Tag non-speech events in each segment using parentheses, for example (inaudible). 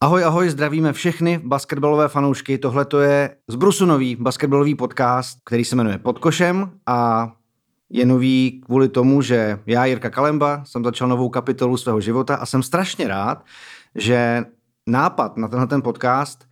Ahoj, ahoj, zdravíme všechny basketbalové fanoušky. Tohle to je zbrusunový basketbalový podcast, který se jmenuje Podkošem a je nový kvůli tomu, že já, Jirka Kalemba, jsem začal novou kapitolu svého života a jsem strašně rád, že nápad na tenhle ten podcast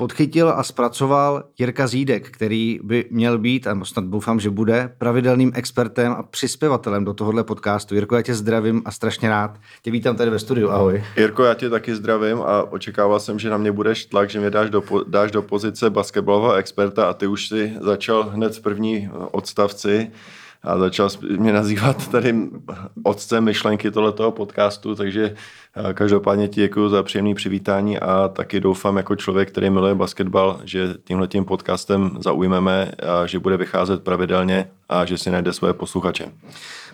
podchytil a zpracoval Jirka Zídek, který by měl být, a snad doufám, že bude, pravidelným expertem a přispěvatelem do tohohle podcastu. Jirko, já tě zdravím a strašně rád. Tě vítám tady ve studiu, ahoj. Jirko, já tě taky zdravím a očekával jsem, že na mě budeš tlak, že mě dáš do, dáš do pozice basketbalového experta a ty už si začal hned v první odstavci a začal mě nazývat tady otcem myšlenky tohoto podcastu, takže eh, každopádně ti děkuji za příjemné přivítání a taky doufám jako člověk, který miluje basketbal, že tímhle tím podcastem zaujmeme a že bude vycházet pravidelně a že si najde své posluchače.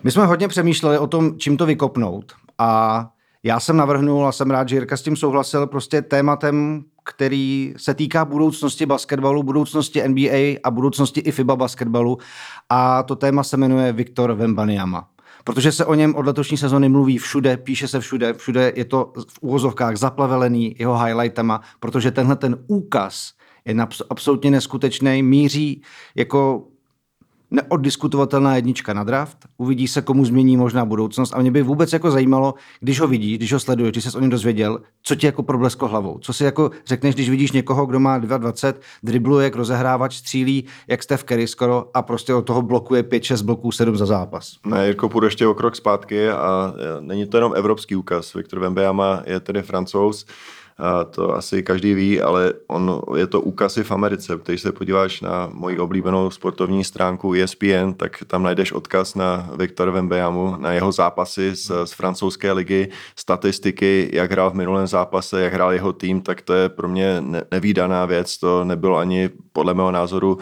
My jsme hodně přemýšleli o tom, čím to vykopnout a já jsem navrhnul a jsem rád, že Jirka s tím souhlasil, prostě tématem, který se týká budoucnosti basketbalu, budoucnosti NBA a budoucnosti i FIBA basketbalu. A to téma se jmenuje Viktor Vembaniama. Protože se o něm od letošní sezony mluví všude, píše se všude, všude je to v úvozovkách zaplavelený jeho highlightama, protože tenhle ten úkaz je absolutně neskutečný, míří jako neoddiskutovatelná jednička na draft. Uvidí se, komu změní možná budoucnost. A mě by vůbec jako zajímalo, když ho vidíš, když ho sleduješ, když jsi o něm dozvěděl, co ti jako problesko hlavou. Co si jako řekneš, když vidíš někoho, kdo má 2,20, dribluje jak rozehrávač, střílí jak Steph Curry skoro a prostě od toho blokuje 5-6 bloků 7 za zápas. Ne, Jirko, půjdu ještě o krok zpátky a není to jenom evropský úkaz. Viktor Vembeama je tedy francouz, a to asi každý ví, ale on, je to úkaz v Americe. Když se podíváš na moji oblíbenou sportovní stránku ESPN, tak tam najdeš odkaz na Viktor Vembejamu, na jeho zápasy z, z francouzské ligy, statistiky, jak hrál v minulém zápase, jak hrál jeho tým, tak to je pro mě ne, nevýdaná věc. To nebylo ani podle mého názoru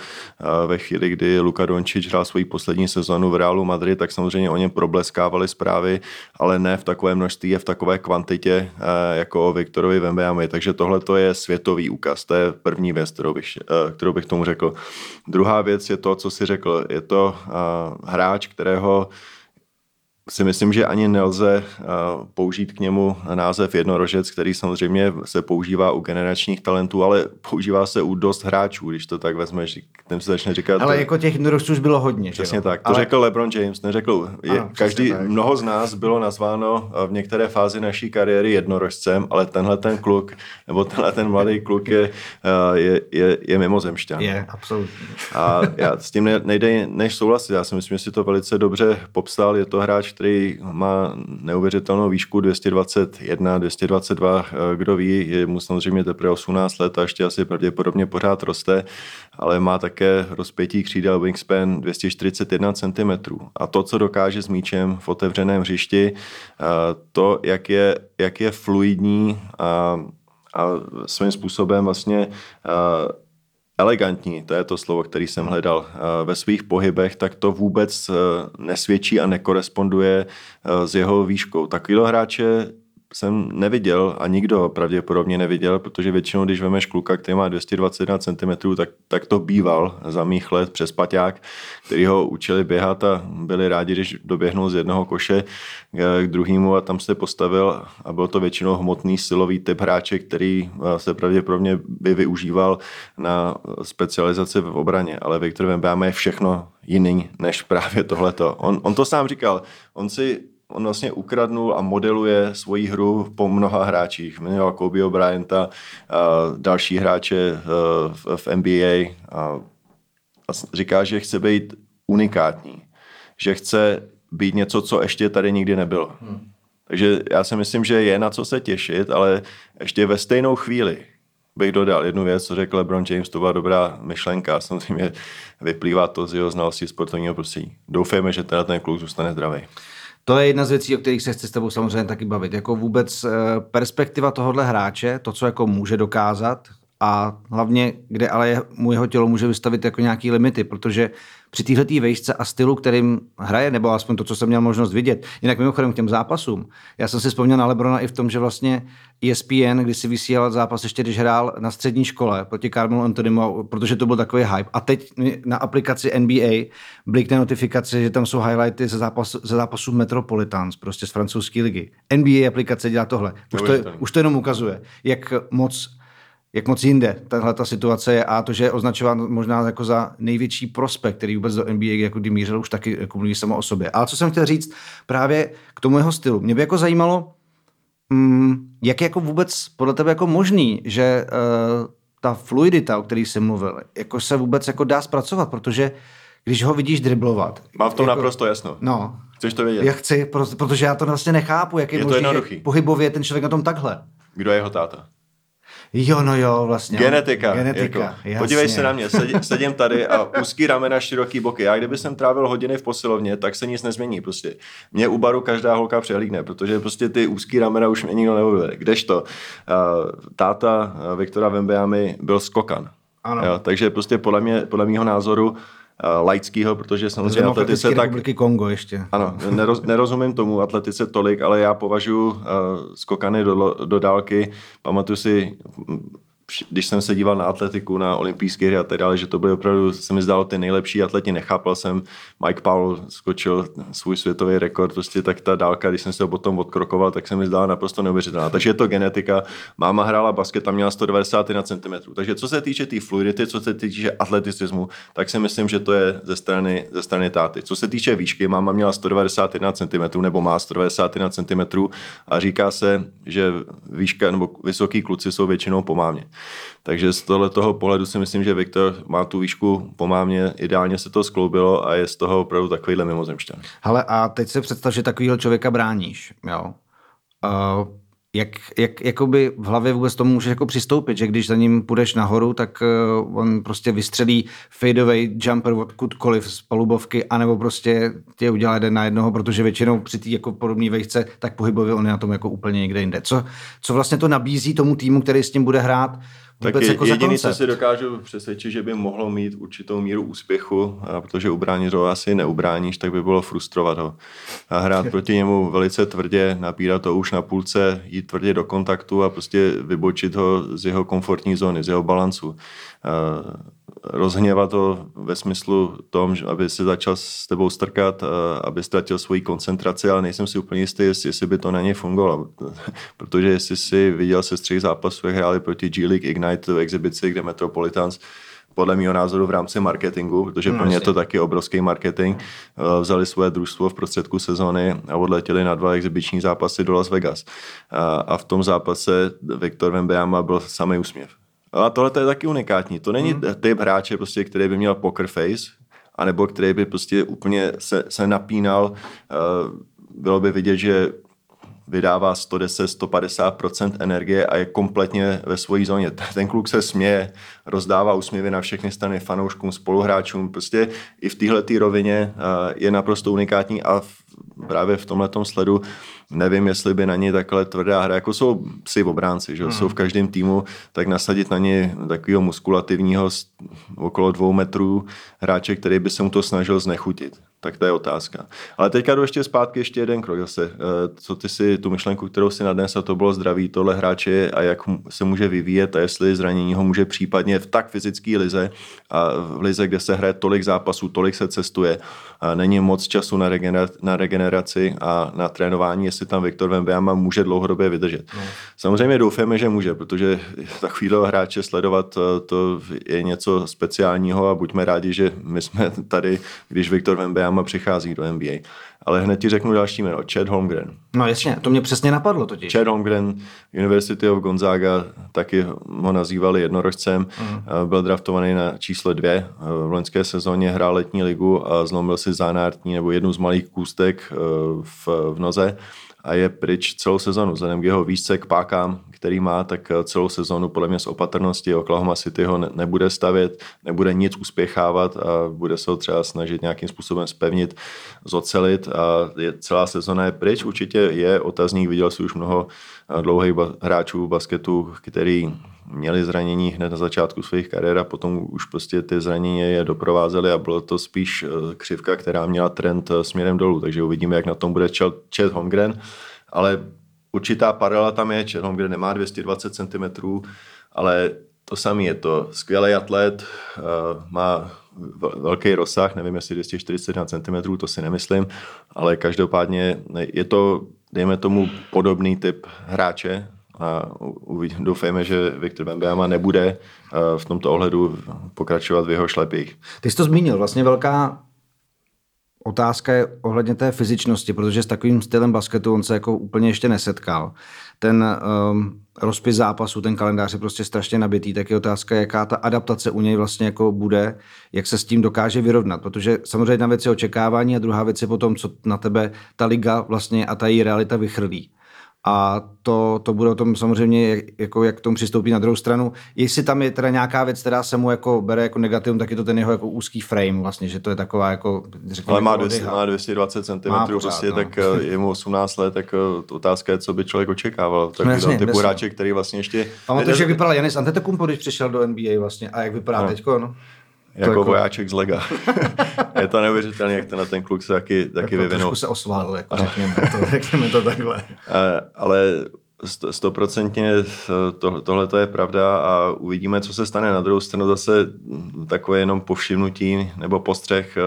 ve chvíli, kdy Luka Dončič hrál svoji poslední sezonu v Realu Madrid, tak samozřejmě o něm probleskávaly zprávy, ale ne v takové množství a v takové kvantitě jako o Viktorovi Vembe Miami. Takže tohle to je světový úkaz. To je první věc, kterou bych, eh, kterou bych tomu řekl. Druhá věc je to, co si řekl. Je to eh, hráč, kterého si myslím, že ani nelze eh, použít k němu název jednorožec, který samozřejmě se používá u generačních talentů, ale používá se u dost hráčů, když to tak vezmeš, tím se začne říkat. Ale to... jako těch jednorožců už bylo hodně. Přesně jo? tak. To ale... řekl LeBron James, neřekl. Je, ano, každý, tak. mnoho z nás bylo nazváno eh, v některé fázi naší kariéry jednorožcem, ale tenhle ten kluk, nebo tenhle ten mladý kluk je, eh, je, je, je mimozemšťan. Je, absolutně. A já s tím nejde než souhlasit. Já si myslím, že si to velice dobře popsal. Je to hráč, který má neuvěřitelnou výšku 221, 222, eh, kdo ví, je mu samozřejmě teprve 18 let a ještě asi pravděpodobně pořád roste, ale má také rozpětí křídel wingspan 241 cm. A to, co dokáže s míčem v otevřeném hřišti, eh, to, jak je, jak je fluidní a, a svým způsobem vlastně eh, elegantní, to je to slovo, který jsem hledal eh, ve svých pohybech, tak to vůbec eh, nesvědčí a nekoresponduje eh, s jeho výškou. Takovýhle hráče jsem neviděl a nikdo pravděpodobně neviděl, protože většinou, když vemeš kluka, který má 221 cm, tak, tak to býval za mých let přes paťák, který ho učili běhat a byli rádi, když doběhnul z jednoho koše k druhému a tam se postavil a byl to většinou hmotný silový typ hráče, který se pravděpodobně by využíval na specializaci v obraně, ale Viktor Vembáme je všechno jiný než právě tohleto. On, on to sám říkal, on si on vlastně ukradnul a modeluje svoji hru po mnoha hráčích. Jmenoval Kobe Bryanta, a další hráče v, v NBA a, říká, že chce být unikátní, že chce být něco, co ještě tady nikdy nebylo. Hmm. Takže já si myslím, že je na co se těšit, ale ještě ve stejnou chvíli bych dodal jednu věc, co řekl LeBron James, to byla dobrá myšlenka. Samozřejmě vyplývá to z jeho znalosti sportovního prostředí. Doufejme, že tenhle ten kluk zůstane zdravý. To je jedna z věcí, o kterých se chci s tebou samozřejmě taky bavit. Jako vůbec eh, perspektiva tohohle hráče, to, co jako může dokázat a hlavně, kde ale je, mu jeho tělo může vystavit jako nějaký limity, protože při téhle výšce a stylu, kterým hraje, nebo aspoň to, co jsem měl možnost vidět. Jinak mimochodem k těm zápasům. Já jsem si vzpomněl na Lebrona i v tom, že vlastně ESPN, když si vysílal zápas ještě, když hrál na střední škole proti Carmelu Antonimu, protože to byl takový hype. A teď na aplikaci NBA blikne notifikace, že tam jsou highlighty ze zápasu, ze zápasu Metropolitans, prostě z francouzské ligy. NBA aplikace dělá tohle. Už to, už to jenom ukazuje, jak moc jak moc jinde tahle ta situace je a to, že je označován možná jako za největší prospekt, který vůbec do NBA jako kdy mířil, už taky jako mluví samo o sobě. A co jsem chtěl říct právě k tomu jeho stylu. Mě by jako zajímalo, mm, jak je jako vůbec podle tebe jako možný, že uh, ta fluidita, o který jsi mluvil, jako se vůbec jako dá zpracovat, protože když ho vidíš driblovat. Mám v tom jako, naprosto jasno. No. Chceš to vědět? Já chci, protože já to vlastně nechápu, jak je, je možný, že pohybově ten člověk na tom takhle. Kdo je jeho táta? Jo, no jo, vlastně. Genetika. Genetika, jako. Podívej se na mě, sedím, sedím tady a úzký ramena, široký boky. Já kdyby jsem trávil hodiny v posilovně, tak se nic nezmění. Prostě. Mě u baru každá holka přehlídne, protože prostě ty úzký ramena už mě nikdo neuvede. Kdežto, uh, táta Viktora Vembeamy byl skokan. Ano. Jo, takže prostě podle, mě, podle mého názoru uh, laického, protože samozřejmě atletice tak... Republiky Kongo ještě. Ano, neroz, nerozumím tomu atletice tolik, ale já považuji uh, skokany do, do dálky. Pamatuju si když jsem se díval na atletiku, na olympijské hry a tak dále, že to byly opravdu, se mi zdálo ty nejlepší atleti, nechápal jsem, Mike Powell skočil svůj světový rekord, prostě tak ta dálka, když jsem se ho potom odkrokoval, tak se mi zdála naprosto neuvěřitelná. Takže je to genetika. Máma hrála basket, tam měla 190 na centimetru. Takže co se týče té tý fluidity, co se týče atleticismu, tak si myslím, že to je ze strany, ze strany táty. Co se týče výšky, máma měla 191 cm nebo má 191 cm a říká se, že výška nebo vysoký kluci jsou většinou po mámě. Takže z tohle toho pohledu si myslím, že Viktor má tu výšku pomámě, ideálně se to skloubilo a je z toho opravdu takovýhle mimozemšťan. Hele, a teď si představ, že takovýhle člověka bráníš, jo? Uh, jak, jak jakoby v hlavě vůbec tomu můžeš jako přistoupit, že když za ním půjdeš nahoru, tak uh, on prostě vystřelí fadeaway jumper odkudkoliv z palubovky, anebo prostě tě udělá jeden na jednoho, protože většinou při té jako podobné vejce, tak pohybově on je na tom jako úplně někde jinde. Co, co vlastně to nabízí tomu týmu, který s tím bude hrát, tak je, jako jediný, co si dokážu přesvědčit, že by mohlo mít určitou míru úspěchu, a protože ubránit ho asi neubráníš, tak by bylo frustrovat ho. A hrát (laughs) proti němu velice tvrdě, napírat to už na půlce, jít tvrdě do kontaktu a prostě vybočit ho z jeho komfortní zóny, z jeho balancu rozhněvat to ve smyslu tom, aby se začal s tebou strkat, aby ztratil svoji koncentraci, ale nejsem si úplně jistý, jestli by to na ně fungovalo. (laughs) Protože jestli si viděl se střih zápasů, jak hráli proti G League Ignite v exibici, kde Metropolitans podle mého názoru v rámci marketingu, protože no, pro ně je to taky obrovský marketing, eh, vzali svoje družstvo v prostředku sezóny a odletěli na dva exibiční zápasy do Las Vegas. A, a v tom zápase Viktor Vembeama byl samý úsměv a tohle je taky unikátní. To není hmm. typ hráče, prostě, který by měl poker face, anebo který by prostě úplně se, se napínal. Uh, bylo by vidět, že vydává 110-150% energie a je kompletně ve své zóně. (laughs) Ten kluk se směje, rozdává úsměvy na všechny strany fanouškům, spoluhráčům. Prostě i v téhle rovině uh, je naprosto unikátní a v, právě v tomhle sledu nevím, jestli by na ně takhle tvrdá hra, jako jsou psi obránci, že mm. jsou v každém týmu, tak nasadit na ně takového muskulativního okolo dvou metrů hráče, který by se mu to snažil znechutit. Tak to je otázka. Ale teďka jdu ještě zpátky ještě jeden krok zase. Eh, co ty si, tu myšlenku, kterou si nadnesl, to bylo zdraví tohle hráče a jak se může vyvíjet a jestli zranění ho může případně v tak fyzické lize a v lize, kde se hraje tolik zápasů, tolik se cestuje, a není moc času na, regeneraci, na regeneraci a na trénování, jestli tam Viktor Vembeama může dlouhodobě vydržet. No. Samozřejmě doufáme, že může, protože takovýhle hráče sledovat eh, to je něco speciálního a buďme rádi, že my jsme tady, když Viktor Vembeama přichází do NBA. Ale hned ti řeknu další jméno, Chad Holmgren. No jasně, to mě přesně napadlo totiž. Chad Holmgren, University of Gonzaga, taky ho nazývali jednorožcem, uh-huh. byl draftovaný na číslo dvě, eh, v loňské sezóně hrál letní ligu a zlomil si zánártní nebo jednu z malých kůstek v, v noze a je pryč celou sezonu. Vzhledem k jeho výšce k pákám, který má, tak eh, celou sezonu podle mě z opatrnosti Oklahoma City ho ne, nebude stavět, nebude nic uspěchávat a bude se ho třeba snažit nějakým způsobem spevnit, zocelit a je, celá sezona je pryč. Určitě je otazník, viděl si už mnoho eh, dlouhých ba- hráčů basketu, který měli zranění hned na začátku svých kariér a potom už prostě ty zranění je doprovázely a bylo to spíš eh, křivka, která měla trend eh, směrem dolů, takže uvidíme, jak na tom bude Chet Holmgren, ale určitá paralela tam je, Chet Holmgren nemá 220 cm, ale to samé je to. Skvělý atlet, má velký rozsah, nevím jestli 241 cm, to si nemyslím, ale každopádně je to, dejme tomu, podobný typ hráče a (laughs) doufejme, že Viktor Bembeyama nebude eh, v tomto ohledu pokračovat v jeho šlepích. Ty jsi to zmínil, vlastně velká otázka je ohledně té fyzičnosti, protože s takovým stylem basketu on se jako úplně ještě nesetkal. Ten um, rozpis zápasu, ten kalendář je prostě strašně nabitý, tak je otázka, jaká ta adaptace u něj vlastně jako bude, jak se s tím dokáže vyrovnat, protože samozřejmě jedna věc je očekávání a druhá věc je potom, co na tebe ta liga vlastně a ta její realita vychrlí a to, to bude o tom samozřejmě, jak, jako jak k tomu přistoupí na druhou stranu. Jestli tam je teda nějaká věc, která se mu jako bere jako negativum, tak je to ten jeho jako úzký frame vlastně, že to je taková jako, řekněme, Ale má, 200, má 220 cm, má pořád, prostě, no. tak eh, je mu 18 let, tak eh, otázka je, co by člověk očekával. Tak no, jasně, typu hráče, který vlastně ještě... Pamatuješ, jak vypadal Janis Antetokounmpo, když přišel do NBA vlastně a jak vypadá no. teďko, no? Jako, jako vojáček z Lega. (laughs) je to neuvěřitelné, jak to na ten kluk se taky, taky jako vyvinul. Trošku se osválil, jako řekněme, to, (laughs) řekněme to takhle. Ale stoprocentně to, tohle je pravda a uvidíme, co se stane. Na druhou stranu zase takové jenom povšimnutí nebo postřeh. Eh,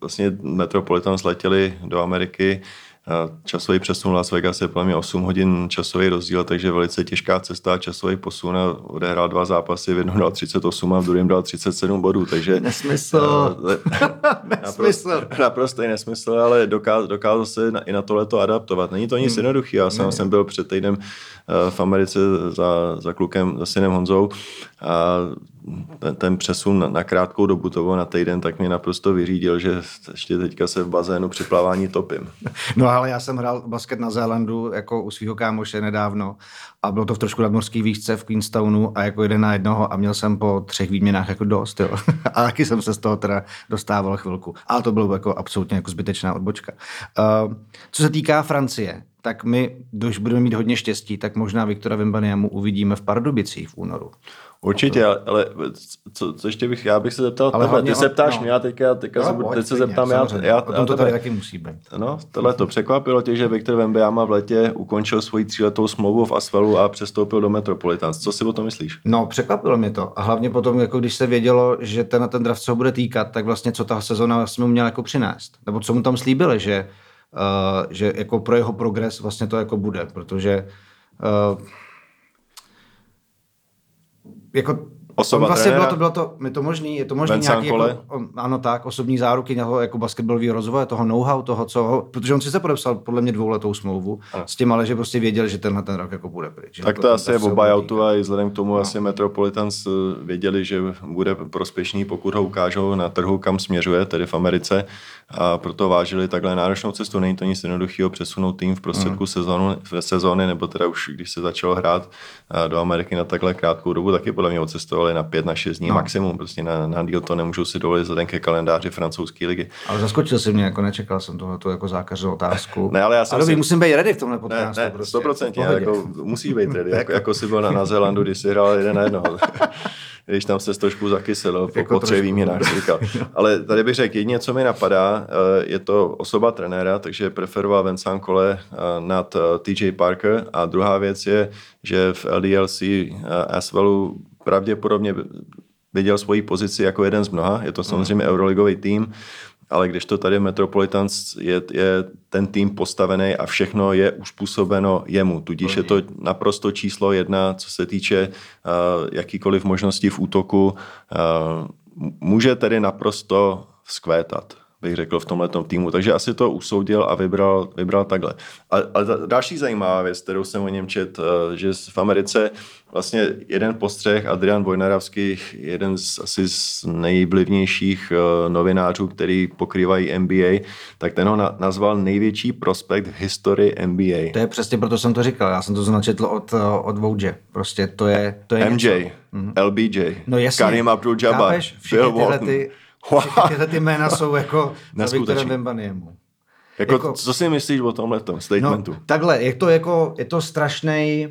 vlastně Metropolitans letěli do Ameriky Časový přesun Las Vegas je podle mě 8 hodin časový rozdíl, takže velice těžká cesta, časový posun a odehrál dva zápasy, v jednom dal 38 a v druhém dal 37 bodů, takže... Nesmysl. (laughs) nesmysl. Naprosto, naprosto nesmysl, ale dokázal, dokázal se na, i na tohleto adaptovat. Není to nic hmm. jednoduché, já jsem, jsem byl před týdnem eh, v Americe za, za klukem, za synem Honzou a ten, ten přesun na, na krátkou dobu, to bylo na týden, tak mě naprosto vyřídil, že ještě teďka se v bazénu při plavání topím. (laughs) No ale já jsem hrál basket na Zélandu jako u svého kámoše nedávno a bylo to v trošku nadmorský výšce v Queenstownu a jako jeden na jednoho a měl jsem po třech výměnách jako dost, jo. (laughs) a taky jsem se z toho teda dostával chvilku. Ale to bylo jako absolutně jako zbytečná odbočka. Uh, co se týká Francie, tak my, když budeme mít hodně štěstí, tak možná Viktora Vimbaniamu uvidíme v Pardubicích v únoru. Určitě, ale, ale co, co, ještě bych, já bych se zeptal, ale tohle, ty se ptáš no. mě, a teďka, teďka no, se, teď se zeptám já. já o tom to tady taky musí být. No, tohle to překvapilo tě, že Viktor Vembeama v letě ukončil svoji tříletou smlouvu v Asvelu a přestoupil do Metropolitans. Co si o tom myslíš? No, překvapilo mě to. A hlavně potom, jako když se vědělo, že ten, ten draft se ho bude týkat, tak vlastně co ta sezona vlastně mu měla jako přinést. Nebo co mu tam slíbili, že, uh, že jako pro jeho progres vlastně to jako bude, protože uh, jako Osoba vlastně bylo to, bylo to, je to možný, je to možný nějaký, jako, ano tak, osobní záruky něho jako basketbalový rozvoje, toho know-how, toho, co, protože on si se podepsal podle mě dvouletou smlouvu ano. s tím, ale že prostě věděl, že tenhle ten rok jako bude pryč. Tak jako to asi je v buyoutu a i vzhledem k tomu no. asi Metropolitans věděli, že bude prospěšný, pokud ho ukážou na trhu, kam směřuje, tedy v Americe a proto vážili takhle náročnou cestu. Není to nic jednoduchého přesunout tým v prostředku mm. sezónu, v sezóny, nebo teda už když se začalo hrát do Ameriky na takhle krátkou dobu, taky podle mě odcestovali na pět, na šest dní no. maximum. Prostě na, na díl to nemůžu si dovolit vzhledem ke kalendáři francouzské ligy. Ale zaskočil si mě, jako nečekal jsem tohle jako zákařnou otázku. ne, ale já jsem ale si... musím být ready v tomhle podcastu. Ne, ne, prostě. 100%, jako, musí být ready. jako, jako si byl na, (laughs) na Zélandu, když si hrál jeden na jednoho. (laughs) když tam se trošku zakysil po, jako po třech výměnách, říkal. (laughs) Ale tady bych řekl, jedině, co mi napadá, eh, je to osoba trenéra, takže preferoval Vincent Cole eh, nad eh, TJ Parker a druhá věc je, že v LDLC Asvelu pravděpodobně viděl svoji pozici jako jeden z mnoha. Je to samozřejmě mm. euroligový tým, ale když to tady Metropolitans je, je ten tým postavený a všechno je uspůsobeno jemu. Tudíž je to naprosto číslo jedna, co se týče uh, jakýkoliv možností v útoku. Uh, může tedy naprosto vzkvétat bych řekl, v tomhle týmu. Takže asi to usoudil a vybral, vybral takhle. A, a další zajímavá věc, kterou jsem o něm čet, eh, že v Americe vlastně jeden postřeh, Adrian Vojnaravský, jeden z asi z nejvlivnějších eh, novinářů, který pokrývají NBA, tak ten ho na, nazval největší prospekt v historii NBA. To je přesně proto jsem to říkal, já jsem to značetl od, eh, od Vouge. Prostě to je, to je MJ, něco. Mhm. LBJ, no jasně, Karim Abdul-Jabbar, Bill Walton. Ty, (laughs) Tyhle ty jména jsou jako za (laughs) Viktorem Vembaniemu. Jako, jako, co si myslíš o tomhle statementu? No, takhle, je to jako, je to strašný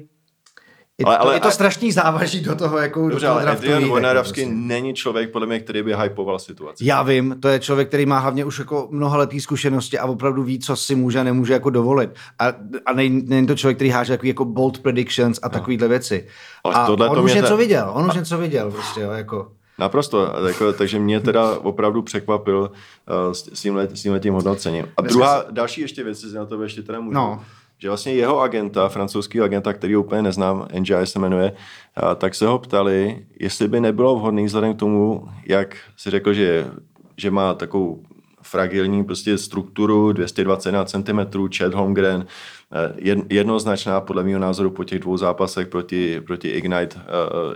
Je, ale, to, ale, je to strašný závaží do toho, jako dobře, do toho ale Adrian Wojnarowski prostě. není člověk, podle mě, který by hypoval situaci. Já vím, to je člověk, který má hlavně už jako mnohaletý zkušenosti a opravdu ví, co si může a nemůže jako dovolit. A, a není, není to člověk, který háže jako bold predictions a no. takovýhle věci. Ale a on už něco ta... viděl, on už a... něco viděl prostě, jo, jako. Naprosto, jako, takže mě teda (laughs) opravdu překvapil uh, s, s, tímhle, s tímhle tím hodnocením. A druhá, další ještě věc, si na to ještě teda můžu. No že vlastně jeho agenta, francouzský agenta, který úplně neznám, NGI se jmenuje, tak se ho ptali, jestli by nebylo vhodný vzhledem k tomu, jak si řekl, že, že má takovou fragilní prostě strukturu, 221 cm, Chad Holmgren, jednoznačná podle mého názoru po těch dvou zápasech proti, proti Ignite uh,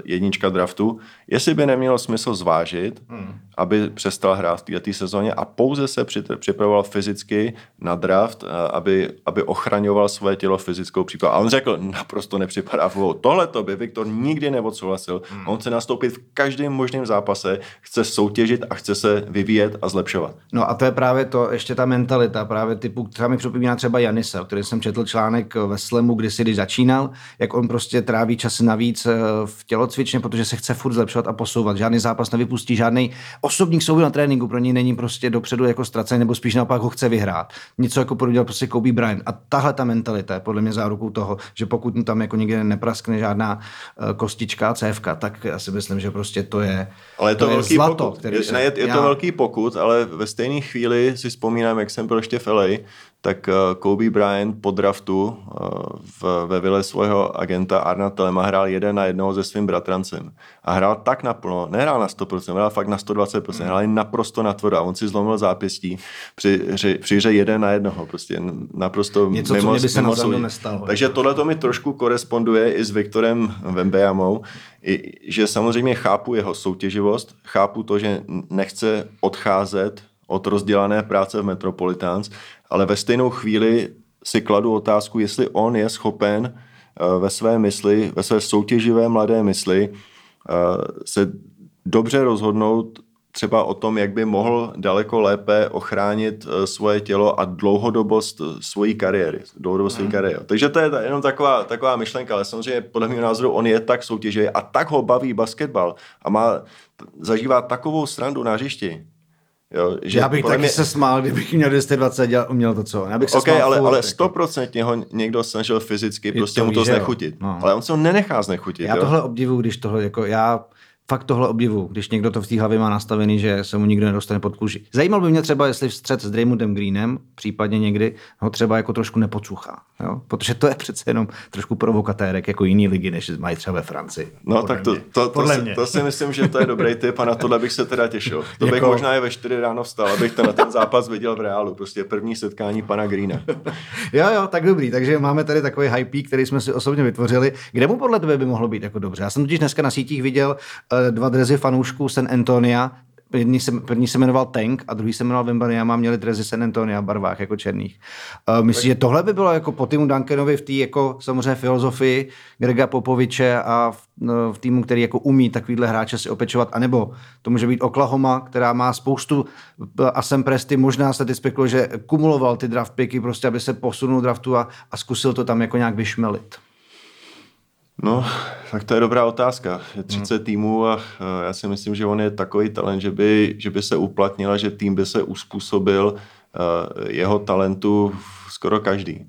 jednička draftu. Jestli by nemělo smysl zvážit, hmm. aby přestal hrát v této sezóně a pouze se připravoval fyzicky na draft, aby, aby ochraňoval své tělo fyzickou přípravu. A on řekl, naprosto nepřipadá v Tohle to by Viktor nikdy neodsouhlasil. Hmm. On chce nastoupit v každém možném zápase, chce soutěžit a chce se vyvíjet a zlepšovat. No a to je právě to, ještě ta mentalita, právě typu, která mi připomíná třeba Janisa, který jsem četl četl článek ve Slemu, kdy si když začínal, jak on prostě tráví čas navíc eh, v tělocvičně, protože se chce furt zlepšovat a posouvat. Žádný zápas nevypustí, žádný osobní souboj na tréninku pro něj není prostě dopředu jako ztracený, nebo spíš naopak ho chce vyhrát. Něco jako podobně prostě Kobe Bryant. A tahle ta mentalita je podle mě zárukou toho, že pokud mu tam jako nikdy nepraskne žádná eh, kostička, CFK, tak já si myslím, že prostě to je, ale je to, to velký je zlato. Pokud. Který je, se, ne, je, je já... to velký pokud, ale ve stejné chvíli si vzpomínám, jak jsem byl ještě v LA, tak eh, Kobe Bryant po draftu eh, v, ve vile svého agenta Arna Telema hrál jeden na jednoho se svým bratrancem. A hrál tak naplno, nehrál na 100%, hrál fakt na 120%, hmm. hrál naprosto na tvrdo a on si zlomil zápěstí při, při, při hře jeden na jednoho, prostě naprosto Něco, mimo, co by se mimo na nestalo. Takže tohle to mi trošku koresponduje i s Viktorem Vembejamou, i, že samozřejmě chápu jeho soutěživost, chápu to, že nechce odcházet od rozdělané práce v Metropolitans, ale ve stejnou chvíli si kladu otázku, jestli on je schopen eh, ve své mysli, ve své soutěživé mladé mysli eh, se dobře rozhodnout třeba o tom, jak by mohl daleko lépe ochránit eh, svoje tělo a dlouhodobost svojí kariéry. Dlouhodobost hmm. kariéry. Takže to je jenom taková, taková myšlenka, ale samozřejmě podle mého názoru on je tak soutěživý a tak ho baví basketbal a má, zažívá takovou srandu na hřišti, Jo, že já bych taky mě... se smál, kdybych měl 220 a uměl to co. Já bych se okay, smál ale, furt, ale 100% jako. ho někdo snažil fyzicky prostě to mu to znechutit. No. Ale on se ho nenechá znechutit. Já jo? tohle obdivu, když tohle, jako já fakt tohle obdivu, když někdo to v té hlavě má nastavený, že se mu nikdo nedostane pod kůži. Zajímal by mě třeba, jestli v střed s Draymondem Greenem, případně někdy, ho třeba jako trošku nepocuchá. Jo? Protože to je přece jenom trošku provokatérek jako jiný ligy, než mají třeba ve Francii. No tak to, to, to, si, to, si, myslím, že to je dobrý tip a na tohle bych se teda těšil. To bych jako... možná i ve 4 ráno vstal, abych ten, ten zápas viděl v reálu. Prostě první setkání pana Greena. (laughs) jo, jo, tak dobrý. Takže máme tady takový hype, který jsme si osobně vytvořili. Kde mu podle tebe by mohlo být jako dobře? Já jsem totiž dneska na sítích viděl uh, dva drezy fanoušků San Antonia, První se, první se jmenoval Tank a druhý se jmenoval Vembanyama, měli drezy San Antonia v barvách jako černých. Uh, myslíš, že tohle by bylo jako po týmu Duncanovi v té jako samozřejmě filozofii Grega Popoviče a v, no, v týmu, který jako umí takovýhle hráče si opečovat, anebo to může být Oklahoma, která má spoustu eh, a sem Presty, možná se teď spekuluje, že kumuloval ty draft picky, prostě aby se posunul draftu a, a zkusil to tam jako nějak vyšmelit. No, tak to je dobrá otázka. Je 30 hmm. týmů a já si myslím, že on je takový talent, že by, že by se uplatnil, že tým by se uspůsobil jeho talentu skoro každý.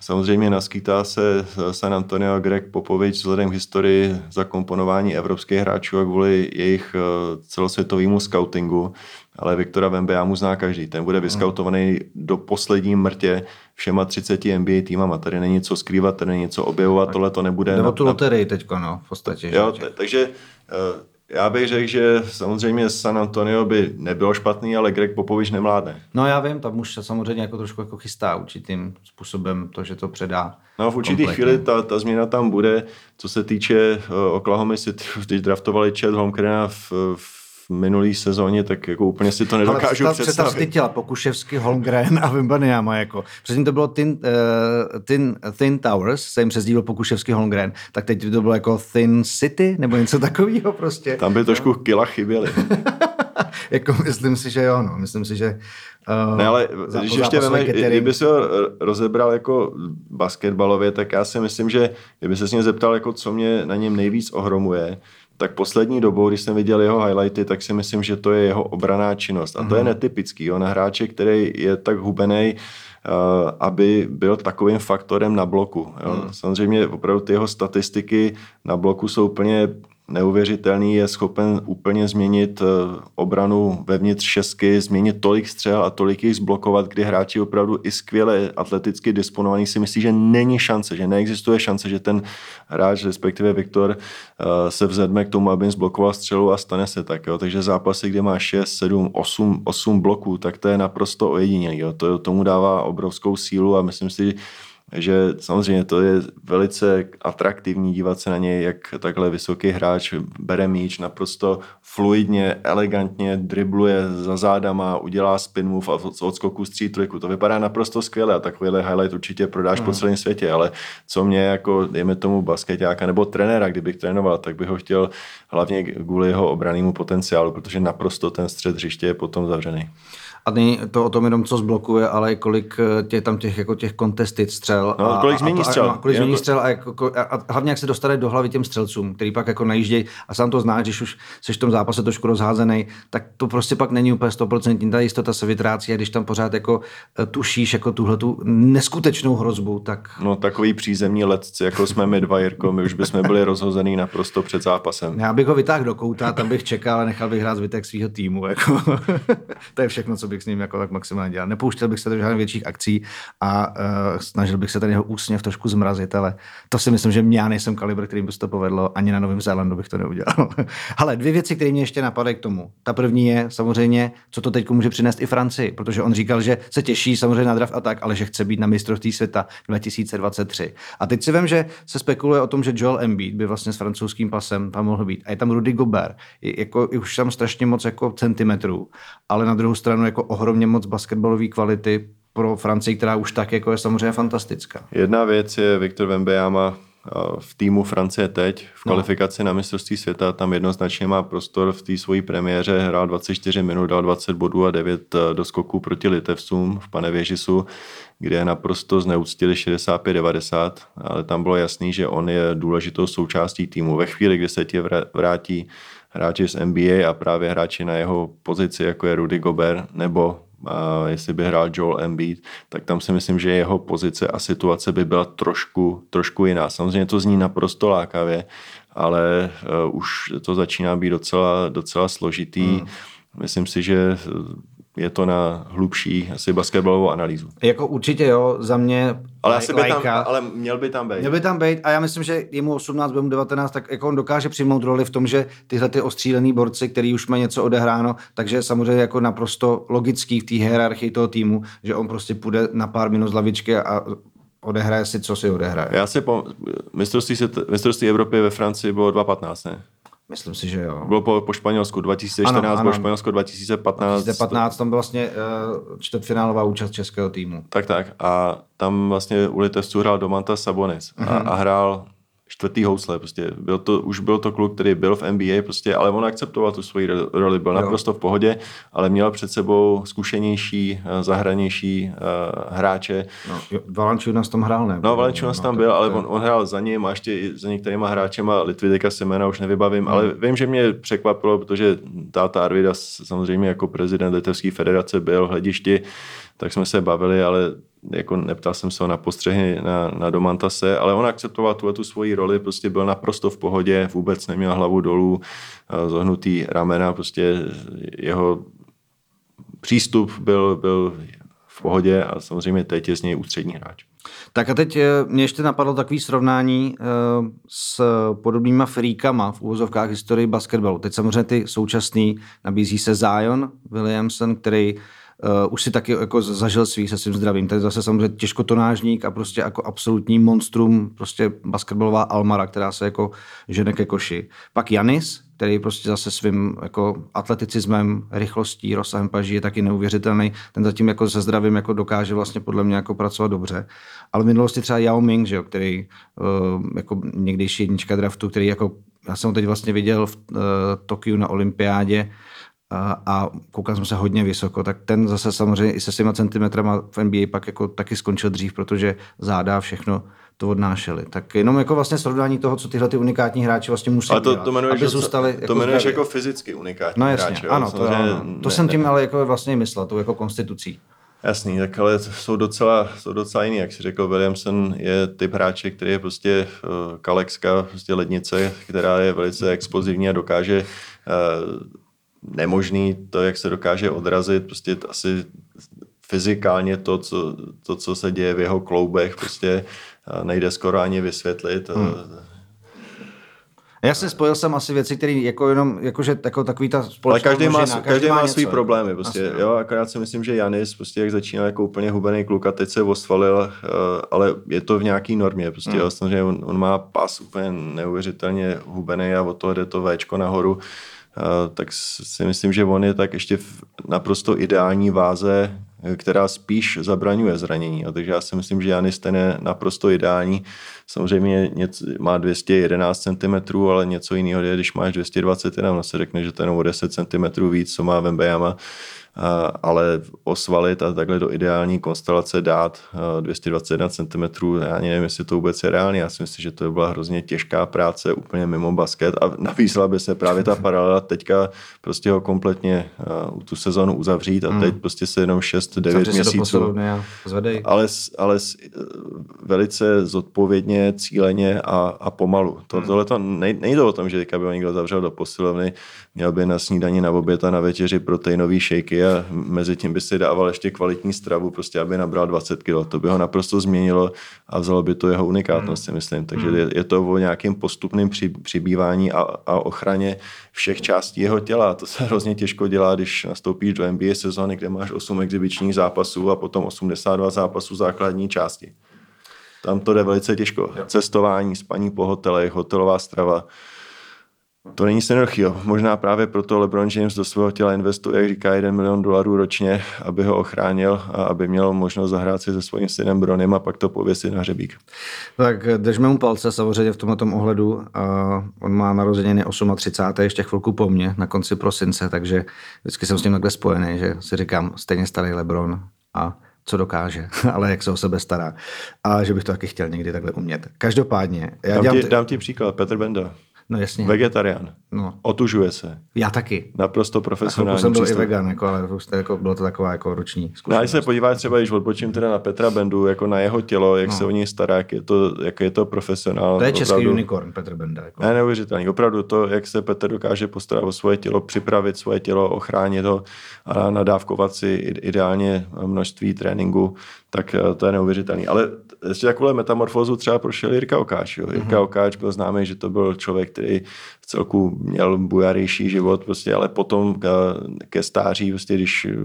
Samozřejmě naskýtá se San Antonio Greg Popovič vzhledem k historii zakomponování evropských hráčů a kvůli jejich celosvětovému scoutingu ale Viktora Vembejámu zná každý. Ten bude hmm. vyskautovaný do poslední mrtě všema 30 NBA týmama. Tady není co skrývat, tady není něco objevovat, tohle to nebude. Nebo tu loterii teďko, no, v podstatě. Jo, t- takže uh, já bych řekl, že samozřejmě San Antonio by nebylo špatný, ale Greg Popovič nemládne. No já vím, tam už se samozřejmě jako trošku jako chystá určitým způsobem to, že to předá. No v určitý chvíli ta, ta změna tam bude, co se týče uh, Oklahoma City, když draftovali Chad Holmgrena v, v v minulý sezóně, tak jako úplně si to nedokážu Ale představit. Představ těla, Pokuševsky, Holmgren a Wimbanyama, jako. Předtím to bylo Thin, uh, Thin, Thin Towers, se jim přezdíval Pokuševsky, Holmgren, tak teď to bylo jako Thin City, nebo něco takového prostě. Tam by trošku no. kila chyběly. (laughs) jako myslím si, že jo, no. Myslím si, že Uh, ne, ale když ještě veme, kdyby se ho rozebral jako basketbalově, tak já si myslím, že kdyby se s ním zeptal, jako co mě na něm nejvíc ohromuje, tak poslední dobou, když jsem viděl jeho highlighty, tak si myslím, že to je jeho obraná činnost. A to je mhm. netypický. On hráče, který je tak hubený, uh, aby byl takovým faktorem na bloku. Jo. Mm. Samozřejmě opravdu ty jeho statistiky na bloku jsou úplně neuvěřitelný, je schopen úplně změnit eh, obranu vevnitř šestky, změnit tolik střel a tolik jich zblokovat, kdy hráči opravdu i skvěle atleticky disponovaní si myslí, že není šance, že neexistuje šance, že ten hráč, respektive Viktor, eh, se vzedme k tomu, aby zblokoval střelu a stane se tak. Jo. Takže zápasy, kde má 6, 7, 8, 8 bloků, tak to je naprosto ojedinělý. Jo. To tomu dává obrovskou sílu a myslím si, že samozřejmě to je velice atraktivní dívat se na něj, jak takhle vysoký hráč bere míč, naprosto fluidně, elegantně dribluje za zádama, udělá spin move a z odskoku stří trojku. To vypadá naprosto skvěle a takovýhle highlight určitě prodáš mm. po celém světě, ale co mě jako, dejme tomu basketáka nebo trenéra, kdybych trénoval, tak bych ho chtěl hlavně kvůli jeho obranému potenciálu, protože naprosto ten střed hřiště je potom zavřený. A není to o tom jenom, co zblokuje, ale i kolik eh, tě tam těch, jako těch kontestit střel. No, a, kolik změní a, střel. A, a, kolik změní střel a, jako, a, a, hlavně jak se dostane do hlavy těm střelcům, který pak jako najíždějí a sám to znáš, když už jsi v tom zápase trošku rozházený, tak to prostě pak není úplně 100%. Ta jistota se vytrácí a když tam pořád jako eh, tušíš jako tuhle tu neskutečnou hrozbu, tak... No takový přízemní letci, jako jsme my dva, Jirko, my už bychom byli rozhozený naprosto před zápasem. Já bych ho vytáhl do kouta, tam bych čekal a nechal bych hrát zbytek svého týmu. Jako. (laughs) to je všechno, co bych s ním jako tak maximálně dělal. Nepouštěl bych se do žádných větších akcí a uh, snažil bych se ten jeho úsměv trošku zmrazit, ale to si myslím, že já nejsem kalibr, kterým by se to povedlo, ani na Novém Zélandu bych to neudělal. (laughs) ale dvě věci, které mě ještě napadají k tomu. Ta první je samozřejmě, co to teď může přinést i Francii, protože on říkal, že se těší samozřejmě na draft a tak, ale že chce být na mistrovství světa 2023. A teď si vím, že se spekuluje o tom, že Joel Embiid by vlastně s francouzským pasem tam mohl být. A je tam Rudy Gobert. Je, jako, je už tam strašně moc jako centimetrů, ale na druhou stranu jako ohromně moc basketbalové kvality pro Francii, která už tak jako je samozřejmě fantastická. Jedna věc je Viktor Vembejama v týmu Francie teď, v no. kvalifikaci no. na mistrovství světa, tam jednoznačně má prostor v té svojí premiéře, hrál 24 minut, dal 20 bodů a 9 eh, doskoků proti Litevcům v Panevěžisu, kde je naprosto zneuctili 65-90, ale tam bylo jasný, že on je důležitou součástí týmu. Ve chvíli, kdy se ti vrátí hráči z NBA a právě hráči na jeho pozici, jako je Rudy Gobert nebo a jestli by hrál Joel Embiid, tak tam si myslím, že jeho pozice a situace by byla trošku, trošku jiná. Samozřejmě to zní naprosto lákavě, ale uh, už to začíná být docela, docela složitý. Hmm. Myslím si, že je to na hlubší asi basketbalovou analýzu. Jako určitě jo, za mě ale, asi by tam, ale měl by tam být. Měl by tam být a já myslím, že jemu 18, bude mu 19, tak jako on dokáže přijmout roli v tom, že tyhle ty ostřílený borci, který už mají něco odehráno, takže samozřejmě jako naprosto logický v té hierarchii toho týmu, že on prostě půjde na pár minut z lavičky a odehraje si, co si odehraje. Já si po mistrovství, mistrovství Evropy ve Francii bylo 2.15, ne? Myslím si, že jo. Bylo po, po Španělsku 2014, ano, ano. bylo Španělsko 2015. 2015 tam byla vlastně uh, čtvrtfinálová účast českého týmu. Tak, tak. A tam vlastně u Litevců hrál Domantas Sabonis uh-huh. a, mhm. a hrál čtvrtý housle. Prostě byl to, už byl to kluk, který byl v NBA, prostě, ale on akceptoval tu svoji roli, byl jo. naprosto v pohodě, ale měl před sebou zkušenější, eh, zahranější uh, hráče. No, Valančiunas tam hrál, ne? No, Valančiunas no, tam byl, ale on, on hrál za ním a ještě za některýma hráčema, Litvideka Semena už nevybavím, hmm. ale vím, že mě překvapilo, protože táta Arvidas samozřejmě jako prezident Litevské federace byl v hledišti, tak jsme se bavili, ale jako neptal jsem se ho na postřehy na, na Domantase, ale on akceptoval tuhle tu svoji roli, prostě byl naprosto v pohodě, vůbec neměl hlavu dolů, zohnutý ramena, prostě jeho přístup byl, byl v pohodě a samozřejmě teď je z něj ústřední hráč. Tak a teď eh, mě ještě napadlo takový srovnání eh, s podobnýma fríkama v úvozovkách historii basketbalu. Teď samozřejmě ty současný nabízí se Zion Williamson, který uh, už si taky jako zažil svých se svým zdravím. Je zase samozřejmě těžkotonážník a prostě jako absolutní monstrum, prostě basketbalová almara, která se jako žene ke koši. Pak Janis, který prostě zase svým jako atleticismem, rychlostí, rozsahem paží je taky neuvěřitelný. Ten zatím jako se zdravím jako dokáže vlastně podle mě jako pracovat dobře. Ale v minulosti třeba Yao Ming, že jo, který uh, jako někdejší jednička draftu, který jako já jsem ho teď vlastně viděl v uh, Tokiu na olympiádě, a, a koukal jsem se hodně vysoko, tak ten zase samozřejmě i se svýma centimetrama v NBA pak jako taky skončil dřív, protože záda všechno to odnášeli. Tak jenom jako vlastně srovnání toho, co tyhle ty unikátní hráči vlastně musí ale to, dělat, to jmenuješ, aby zůstali to, jako to jmenuješ jako fyzicky unikátní No jasně, hráče. ano, to, ano. to ne- jsem tím ne- ale jako vlastně myslel, tou jako konstitucí. Jasný, tak ale jsou docela, jsou docela jiný, jak si řekl, Williamson je typ hráče, který je prostě uh, kalexka, prostě lednice, která je velice explozivní a dokáže uh, nemožný to, jak se dokáže odrazit, prostě asi fyzikálně to, co, to, co se děje v jeho kloubech, prostě nejde skoro ani vysvětlit. Hmm. Já si spojil jsem asi věci, které jako jenom, jakože jako takový ta společná Ale každý má, množina, každý má něco, svý problémy. Prostě, Asi, jo, akorát si myslím, že Janis, prostě jak začínal jako úplně hubený kluk a teď se ostvalil, uh, ale je to v nějaký normě. Prostě, hmm. jo, samozřejmě on, on, má pas úplně neuvěřitelně hubený a od toho jde to Včko nahoru. Uh, tak si myslím, že on je tak ještě v naprosto ideální váze, která spíš zabraňuje zranění. A takže já si myslím, že Janis ten je naprosto ideální. Samozřejmě něco, má 211 cm, ale něco jiného je, když máš 221, ono se řekne, že ten o 10 cm víc, co má Vembejama, ale osvalit a takhle do ideální konstelace dát a, 221 cm, já ani nevím, jestli to vůbec je reálně. Já si myslím, že to by byla hrozně těžká práce, úplně mimo basket a nabízela by se právě ta paralela teďka prostě ho kompletně a, tu sezonu uzavřít a teď prostě se jenom 6-9 Zavři se do měsíců zvedej. ale, ale velice zodpovědně, cíleně a, a pomalu. To, Hmm. tohle to nej, nejde o tom, že teďka by ho někdo zavřel do posilovny, měl by na snídani, na oběd a na večeři proteinový šejky a mezi tím by si dával ještě kvalitní stravu, prostě aby nabral 20 kg. To by ho naprosto změnilo a vzalo by to jeho unikátnost, si myslím. Takže je, je to o nějakým postupným při, přibývání a, a ochraně všech částí jeho těla. To se hrozně těžko dělá, když nastoupíš do NBA sezóny, kde máš 8 exibičních zápasů a potom 82 zápasů základní části. Tam to jde velice těžko. Cestování, spaní po hotelech, hotelová strava. To není jednoduchého. Možná právě proto LeBron James do svého těla investuje, jak říká, 1 milion dolarů ročně, aby ho ochránil a aby měl možnost zahrát si se svým synem Bronem a pak to pověsit na hřebík. Tak držme mu palce samozřejmě v tomto ohledu. Uh, on má narozeniny 38. ještě chvilku po mně na konci prosince, takže vždycky jsem s ním takhle spojený, že si říkám, stejně starý Lebron a co dokáže, (laughs) ale jak se o sebe stará. A že bych to taky chtěl někdy takhle umět. Každopádně, já Dám dělám... ti, dám ti příklad. Petr Benda. No jasně, Vegetarián. no, Otužuje se. já taky. Naprosto profesionální jsem byl i přístup. vegan, jako, ale to jako, bylo to taková jako roční No a zkušenost. když se podíváš třeba, když odbočím teda na Petra Bendu, jako na jeho tělo, jak no. se o něj stará, jak je to, jak je to profesionál. to je český opravdu- unicorn, Petr Benda. Jako. Ne, neuvěřitelný. Opravdu to, jak se Petr dokáže postarat o svoje tělo, připravit svoje tělo, ochránit ho a nadávkovat si i- ideálně množství tréninku, tak eh, to je neuvěřitelný. Ale ještě takovou metamorfózu třeba prošel Jirka Okáč. Jo. Jirka mm-hmm. Okáč byl známý, že to byl člověk, který v celku měl bujarejší život, prostě, ale potom ke, stáří, prostě, když eh,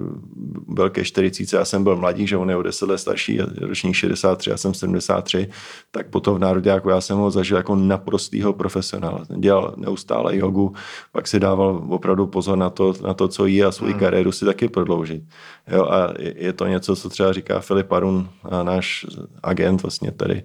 byl ke 40, já jsem byl mladý, že on je o 10 let starší, ročník 63, já jsem 73, tak potom v národě, jako já jsem ho zažil jako naprostýho profesionála. Dělal neustále jogu, pak si dával opravdu pozor na to, na to co jí a svou hmm. kariéru si taky prodloužit. Jo, a je to něco, co třeba říká Filip Arun, náš agent vlastně tady,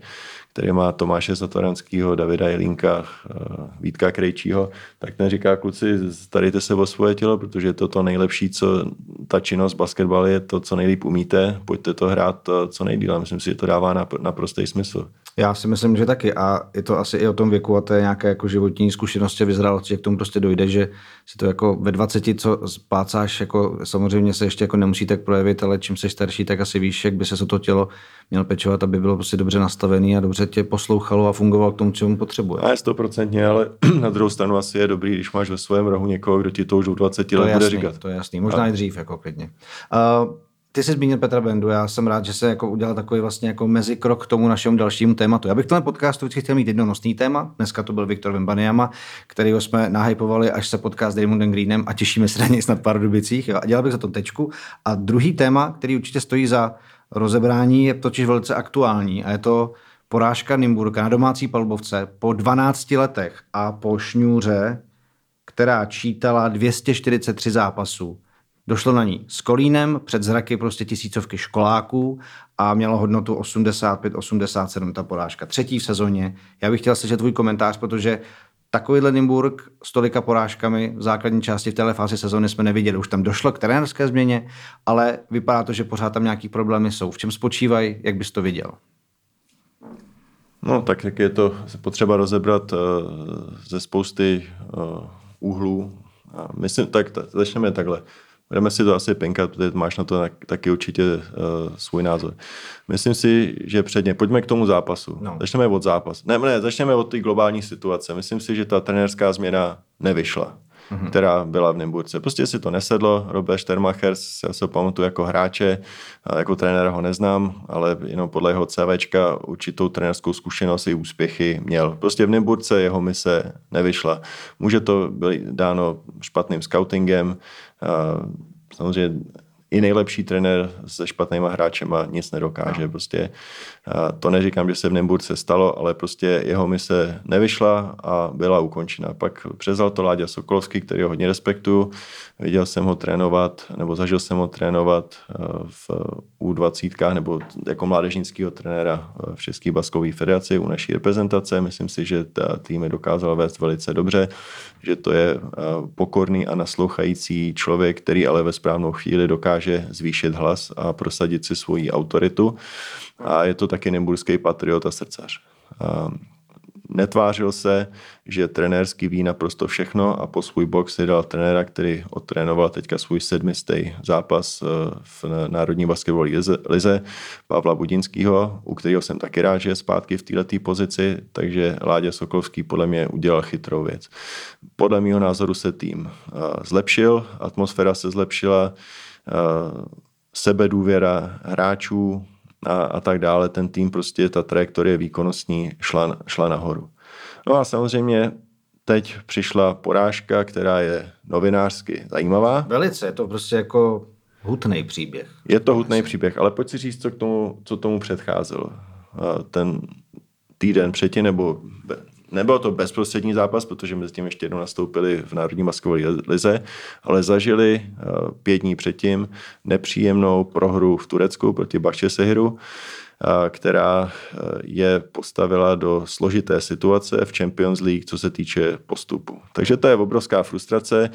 který má Tomáše Satoranského, Davida Jelínka, eh, Vítka Krejčího, tak ten říká, kluci, starejte se o svoje tělo, protože je to to nejlepší, co ta činnost basketbal je to, co nejlíp umíte, pojďte to hrát co nejdíl. Myslím si, že to dává napr- naprostý smysl. Já si myslím, že taky. A je to asi i o tom věku a té nějaké jako životní zkušenosti, vyzralosti, jak k tomu prostě dojde, že si to jako ve 20, co splácáš, jako samozřejmě se ještě jako nemusí tak projevit, ale čím jsi starší, tak asi víš, jak by se o to tělo měl pečovat, aby bylo prostě dobře nastavený a dobře tě poslouchalo a fungovalo k tomu, čemu potřebuje. Ne, stoprocentně, ale (clears throat) na druhou stranu asi je dobrý, když máš ve svém rohu někoho, kdo ti to už u 20 To let je bude jasný, říkat. to je jasný. Možná i dřív, jako klidně. Uh, ty jsi zmínil Petra Bendu, já jsem rád, že se jako udělal takový vlastně jako mezikrok k tomu našemu dalšímu tématu. Já bych v tomhle podcastu vždycky chtěl mít jedno nosný téma. Dneska to byl Viktor Vembaniama, kterýho jsme nahypovali, až se potká s Damondem Greenem a těšíme se na něj snad pár dubicích. A dělal bych za to tečku. A druhý téma, který určitě stojí za rozebrání, je totiž velice aktuální a je to porážka Nymburka na domácí palbovce po 12 letech a po šňůře, která čítala 243 zápasů. Došlo na ní s Kolínem, před zraky prostě tisícovky školáků a mělo hodnotu 85-87 ta porážka. Třetí v sezóně. Já bych chtěl slyšet tvůj komentář, protože takovýhle Nymburk s tolika porážkami v základní části v téhle fázi sezóny jsme neviděli. Už tam došlo k trenérské změně, ale vypadá to, že pořád tam nějaký problémy jsou. V čem spočívají, jak bys to viděl? No, tak jak je to potřeba rozebrat uh, ze spousty uh, úhlů. Myslím, tak začneme takhle. Budeme si to asi penkat, protože máš na to taky určitě uh, svůj názor. Myslím si, že předně, pojďme k tomu zápasu. No. Začneme od zápasu. Ne, ne, začneme od té globální situace. Myslím si, že ta trenérská změna nevyšla mm-hmm. která byla v Nymburce. Prostě si to nesedlo. Robert Stermacher, já se pamatuju jako hráče, jako trenéra ho neznám, ale jenom podle jeho CVčka určitou trenérskou zkušenost i úspěchy měl. Prostě v Nymburce jeho mise nevyšla. Může to být dáno špatným scoutingem, samozřejmě i nejlepší trenér se špatnýma hráčema nic nedokáže. No. Prostě to neříkám, že se v Nymburce stalo, ale prostě jeho mise nevyšla a byla ukončena. Pak přezal to Láďa Sokolovský, který ho hodně respektuju. Viděl jsem ho trénovat, nebo zažil jsem ho trénovat v U20 nebo jako mládežnického trenéra v České baskové federaci u naší reprezentace. Myslím si, že ta tým je dokázal vést velice dobře, že to je pokorný a naslouchající člověk, který ale ve správnou chvíli dokáže zvýšit hlas a prosadit si svoji autoritu. A je to taky nemburský patriot a srdcař. A netvářil se, že trenérsky ví naprosto všechno a po svůj bok si dal trenéra, který odtrénoval teďka svůj sedmistý zápas eh, v Národní basketbalové lize, Pavla Budinského, u kterého jsem taky rád, že je zpátky v této pozici, takže Láďa Sokolovský podle mě udělal chytrou věc. Podle mého názoru se tým eh, zlepšil, atmosféra se zlepšila, sebedůvěra hráčů a, a tak dále, ten tým prostě, ta trajektorie výkonnostní šla, šla nahoru. No a samozřejmě teď přišla porážka, která je novinářsky zajímavá. Velice, je to prostě jako hutný příběh. Je to hutný příběh, ale pojď si říct, co, k tomu, co tomu předcházelo. Ten týden předtím, nebo Nebyl to bezprostřední zápas, protože mezi tím ještě jednou nastoupili v Národní basketbalové lize, ale zažili eh, pět dní předtím nepříjemnou prohru v Turecku proti Baše Sehiru, eh, která eh, je postavila do složité situace v Champions League, co se týče postupu. Takže to je obrovská frustrace.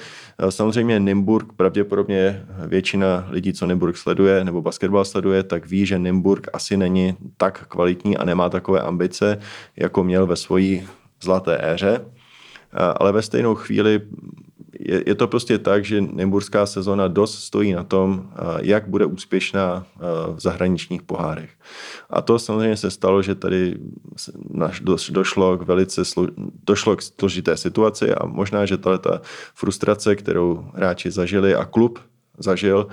Samozřejmě Nymburk, pravděpodobně většina lidí, co Nymburk sleduje nebo basketbal sleduje, tak ví, že Nymburk asi není tak kvalitní a nemá takové ambice, jako měl ve svojí zlaté éře, ale ve stejnou chvíli je, je to prostě tak, že Nymburská sezona dost stojí na tom, jak bude úspěšná v zahraničních pohárech. A to samozřejmě se stalo, že tady došlo k velice slo, došlo k složité situaci a možná, že ta frustrace, kterou hráči zažili a klub zažil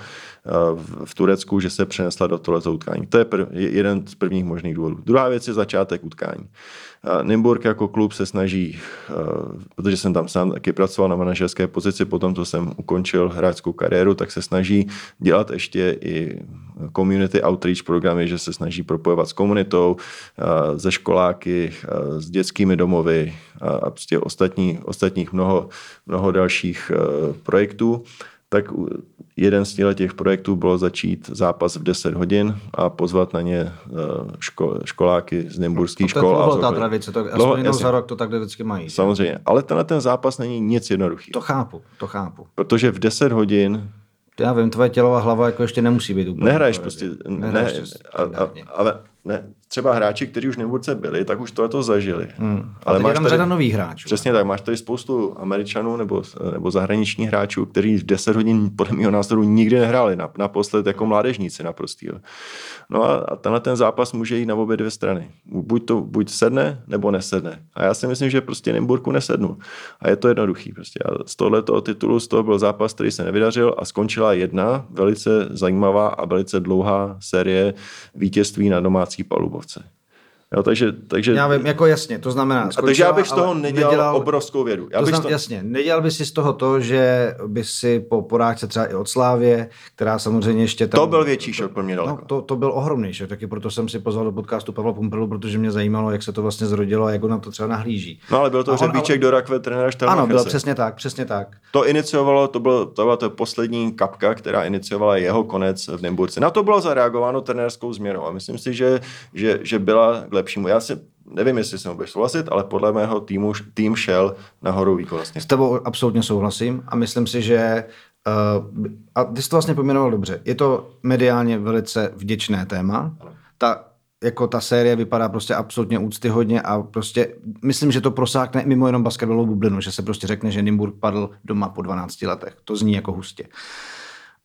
v Turecku, že se přenesla do tohoto utkání. To je prv, jeden z prvních možných důvodů. Druhá věc je začátek utkání. Nymburk jako klub se snaží, protože jsem tam sám taky pracoval na manažerské pozici, potom to jsem ukončil hráčskou kariéru, tak se snaží dělat ještě i community outreach programy, že se snaží propojovat s komunitou, ze školáky, s dětskými domovy a prostě ostatní, ostatních mnoho, mnoho dalších projektů tak jeden z těch projektů bylo začít zápas v 10 hodin a pozvat na ně eh, ško, školáky z Nymburských škol. To je ta tradice, to aspoň jednou za rok to tak vždycky mají. Samozřejmě, ale tenhle ten zápas není nic jednoduchý. To chápu, to chápu. Protože v 10 hodin já vím, tvoje tělová hlava jako ještě nemusí být úplně. Nehraješ prostě. Nehraješ ne, a, a, ale ne, třeba hráči, kteří už v byli, tak už to zažili. Hmm. Ale máš tam řada nových hráčů. Přesně tak, máš tady spoustu Američanů nebo, nebo zahraničních hráčů, kteří v 10 hodin podle mého názoru nikdy nehráli, na, naposled jako mládežníci naprostý. No a, a tenhle ten zápas může jít na obě dvě strany. Buď to buď sedne, nebo nesedne. A já si myslím, že prostě Nymburku nesednu. A je to jednoduchý. Prostě. A z tohoto titulu, z toho byl zápas, který se nevydařil a skončila jedna velice zajímavá a velice dlouhá série vítězství na domácí работорговцы. Jo, takže, takže, já vím, jako jasně, to znamená... A takže já bych z toho nedělal, nedělal obrovskou vědu. Já to bych znam, to... Jasně, nedělal by si z toho to, že by si po porážce třeba i od Slávě, která samozřejmě ještě tam... To byl větší šok pro mě daleko. No, to, to byl ohromný šok, taky proto jsem si pozval do podcastu Pavla Pumperlu, protože mě zajímalo, jak se to vlastně zrodilo a jak on na to třeba nahlíží. No ale byl to hřebíček ale... do rakve trenéra Ano, bylo přesně tak, přesně tak. To iniciovalo, to, bylo, to byla to poslední kapka, která iniciovala jeho konec v Nymburce. Na to bylo zareagováno trenérskou změnou a myslím si, že, že, že byla lepšímu. Já si nevím, jestli jsem budeš souhlasit, ale podle mého týmu tým šel nahoru výkonnostně. S tebou absolutně souhlasím a myslím si, že uh, a ty jsi to vlastně pojmenoval dobře. Je to mediálně velice vděčné téma. Ta jako ta série vypadá prostě absolutně úctyhodně a prostě myslím, že to prosákne mimo jenom basketbalovou bublinu, že se prostě řekne, že Nimburg padl doma po 12 letech. To zní jako hustě.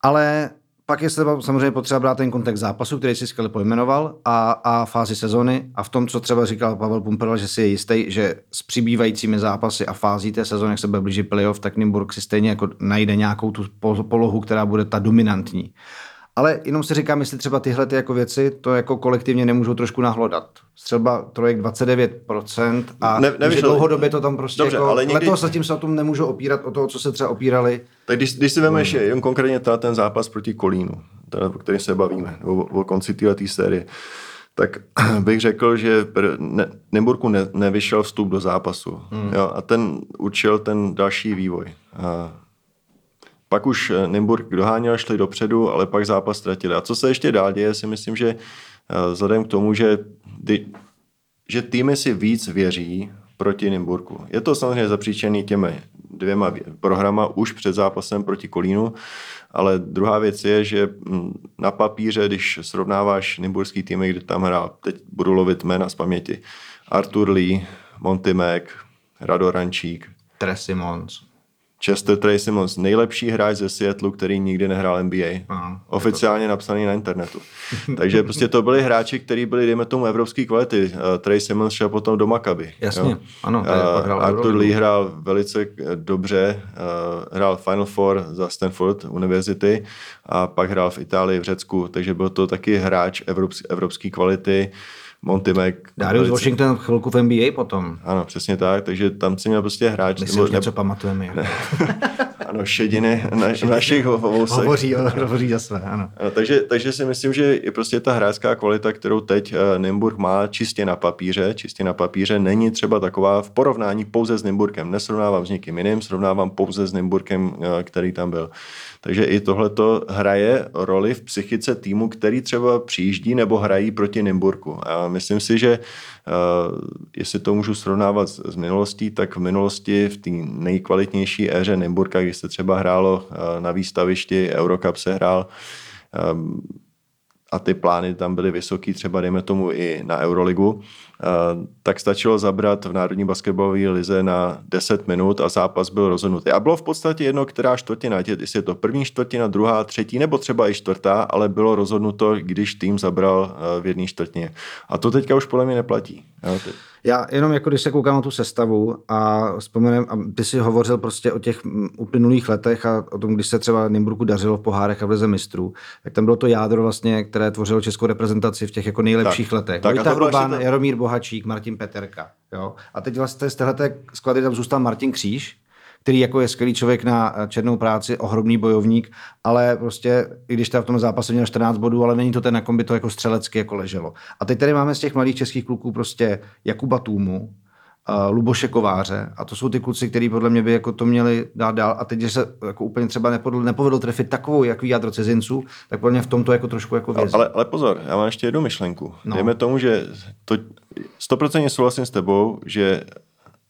Ale pak je samozřejmě potřeba brát ten kontext zápasu, který si skvěle pojmenoval, a, a fázi sezony. A v tom, co třeba říkal Pavel Pumperl, že si je jistý, že s přibývajícími zápasy a fází té sezóny, jak se bude blížit playoff, tak Nimburg si stejně jako najde nějakou tu polohu, která bude ta dominantní. Ale jenom si říkám, jestli třeba tyhle ty jako věci to jako kolektivně nemůžou trošku nahlodat. Třeba trojek 29% a ne, nevíš, že dlouhodobě to tam prostě dobře, jako, ale někdy... letos zatím se o tom nemůžou opírat o to, co se třeba opírali. Tak když, když si vemeš jen konkrétně teda ten zápas proti Kolínu, teda, o kterém se bavíme, o, o konci této série, tak (clears throat) bych řekl, že ne, Nemburku ne, nevyšel vstup do zápasu. Hmm. Jo, a ten určil ten další vývoj. A pak už eh, Nymburk doháněl, šli dopředu, ale pak zápas ztratili. A co se ještě dál děje, si myslím, že eh, vzhledem k tomu, že, že týmy si víc věří proti Nymburku. Je to samozřejmě zapříčený těmi dvěma programa už před zápasem proti Kolínu, ale druhá věc je, že hm, na papíře, když srovnáváš nymburský týmy, kde tam hrál, teď budu lovit jména z paměti, Artur Lee, Monty Mac, Rado Rančík, Tres Simons, Chester Trey Simmons, nejlepší hráč ze Seattle, který nikdy nehrál NBA. Aha, Oficiálně to... napsaný na internetu. (laughs) Takže prostě to byli hráči, kteří byli, dejme tomu, evropské kvality. Uh, Trey Simmons šel potom do Maccabi. Jasně, jo. ano. Uh, Arthur Lee hrál velice dobře, uh, hrál Final Four za Stanford univerzity a pak hrál v Itálii, v Řecku, takže byl to taky hráč evropské kvality. Uh, Monty Mac. Darius velice... Washington chvilku v NBA potom. Ano, přesně tak, takže tam si měl prostě hráč. My si nebo, už něco ne... pamatujeme. Ne, (laughs) ano, šediny na, našich vousech. Hovoří, hovoří za své, ano. ano takže, takže si myslím, že je prostě ta hráčská kvalita, kterou teď uh, Nymburk má čistě na papíře, čistě na papíře, není třeba taková v porovnání pouze s Nymburkem. Nesrovnávám s někým jiným, srovnávám pouze s Nymburkem, uh, který tam byl. Takže i tohle to hraje roli v psychice týmu, který třeba přijíždí nebo hrají proti Nymburku. A myslím si, že uh, jestli to můžu srovnávat s, minulostí, tak v minulosti v té nejkvalitnější éře Nymburka, když se třeba hrálo uh, na výstavišti, Eurocup se hrál, um, a ty plány tam byly vysoký, třeba dejme tomu i na Euroligu, tak stačilo zabrat v Národní basketbalové lize na 10 minut a zápas byl rozhodnutý. A bylo v podstatě jedno, která čtvrtina, jestli je to první čtvrtina, druhá, třetí nebo třeba i čtvrtá, ale bylo rozhodnuto, když tým zabral v jedné čtvrtině. A to teďka už podle mě neplatí. Já jenom jako když se koukám na tu sestavu a vzpomenem, a ty si hovořil prostě o těch uplynulých letech a o tom, když se třeba Nymburku dařilo v pohárech a v lize mistrů, tak tam bylo to jádro vlastně, které tvořilo českou reprezentaci v těch jako nejlepších tak, letech. Tak Vojta Hrubán, to... Jaromír Bohačík, Martin Peterka. Jo? A teď vlastně z téhleté sklady tam zůstal Martin Kříž, který jako je skvělý člověk na eh, černou práci, ohromný bojovník, ale prostě, i když ta v tom zápase měl 14 bodů, ale není to ten, jako by to jako střelecky jako leželo. A teď tady máme z těch mladých českých kluků prostě Jakuba Tůmu, uh, Luboše Kováře a to jsou ty kluci, kteří podle mě by jako to měli dát dál a teď, že se jako úplně třeba nepovedl, nepovedl trefit takovou jaký jádro cizinců, tak podle mě v tomto jako trošku jako vězí. Ale, ale pozor, já mám ještě jednu myšlenku. No. Dejme tomu, že to 100% souhlasím s tebou, že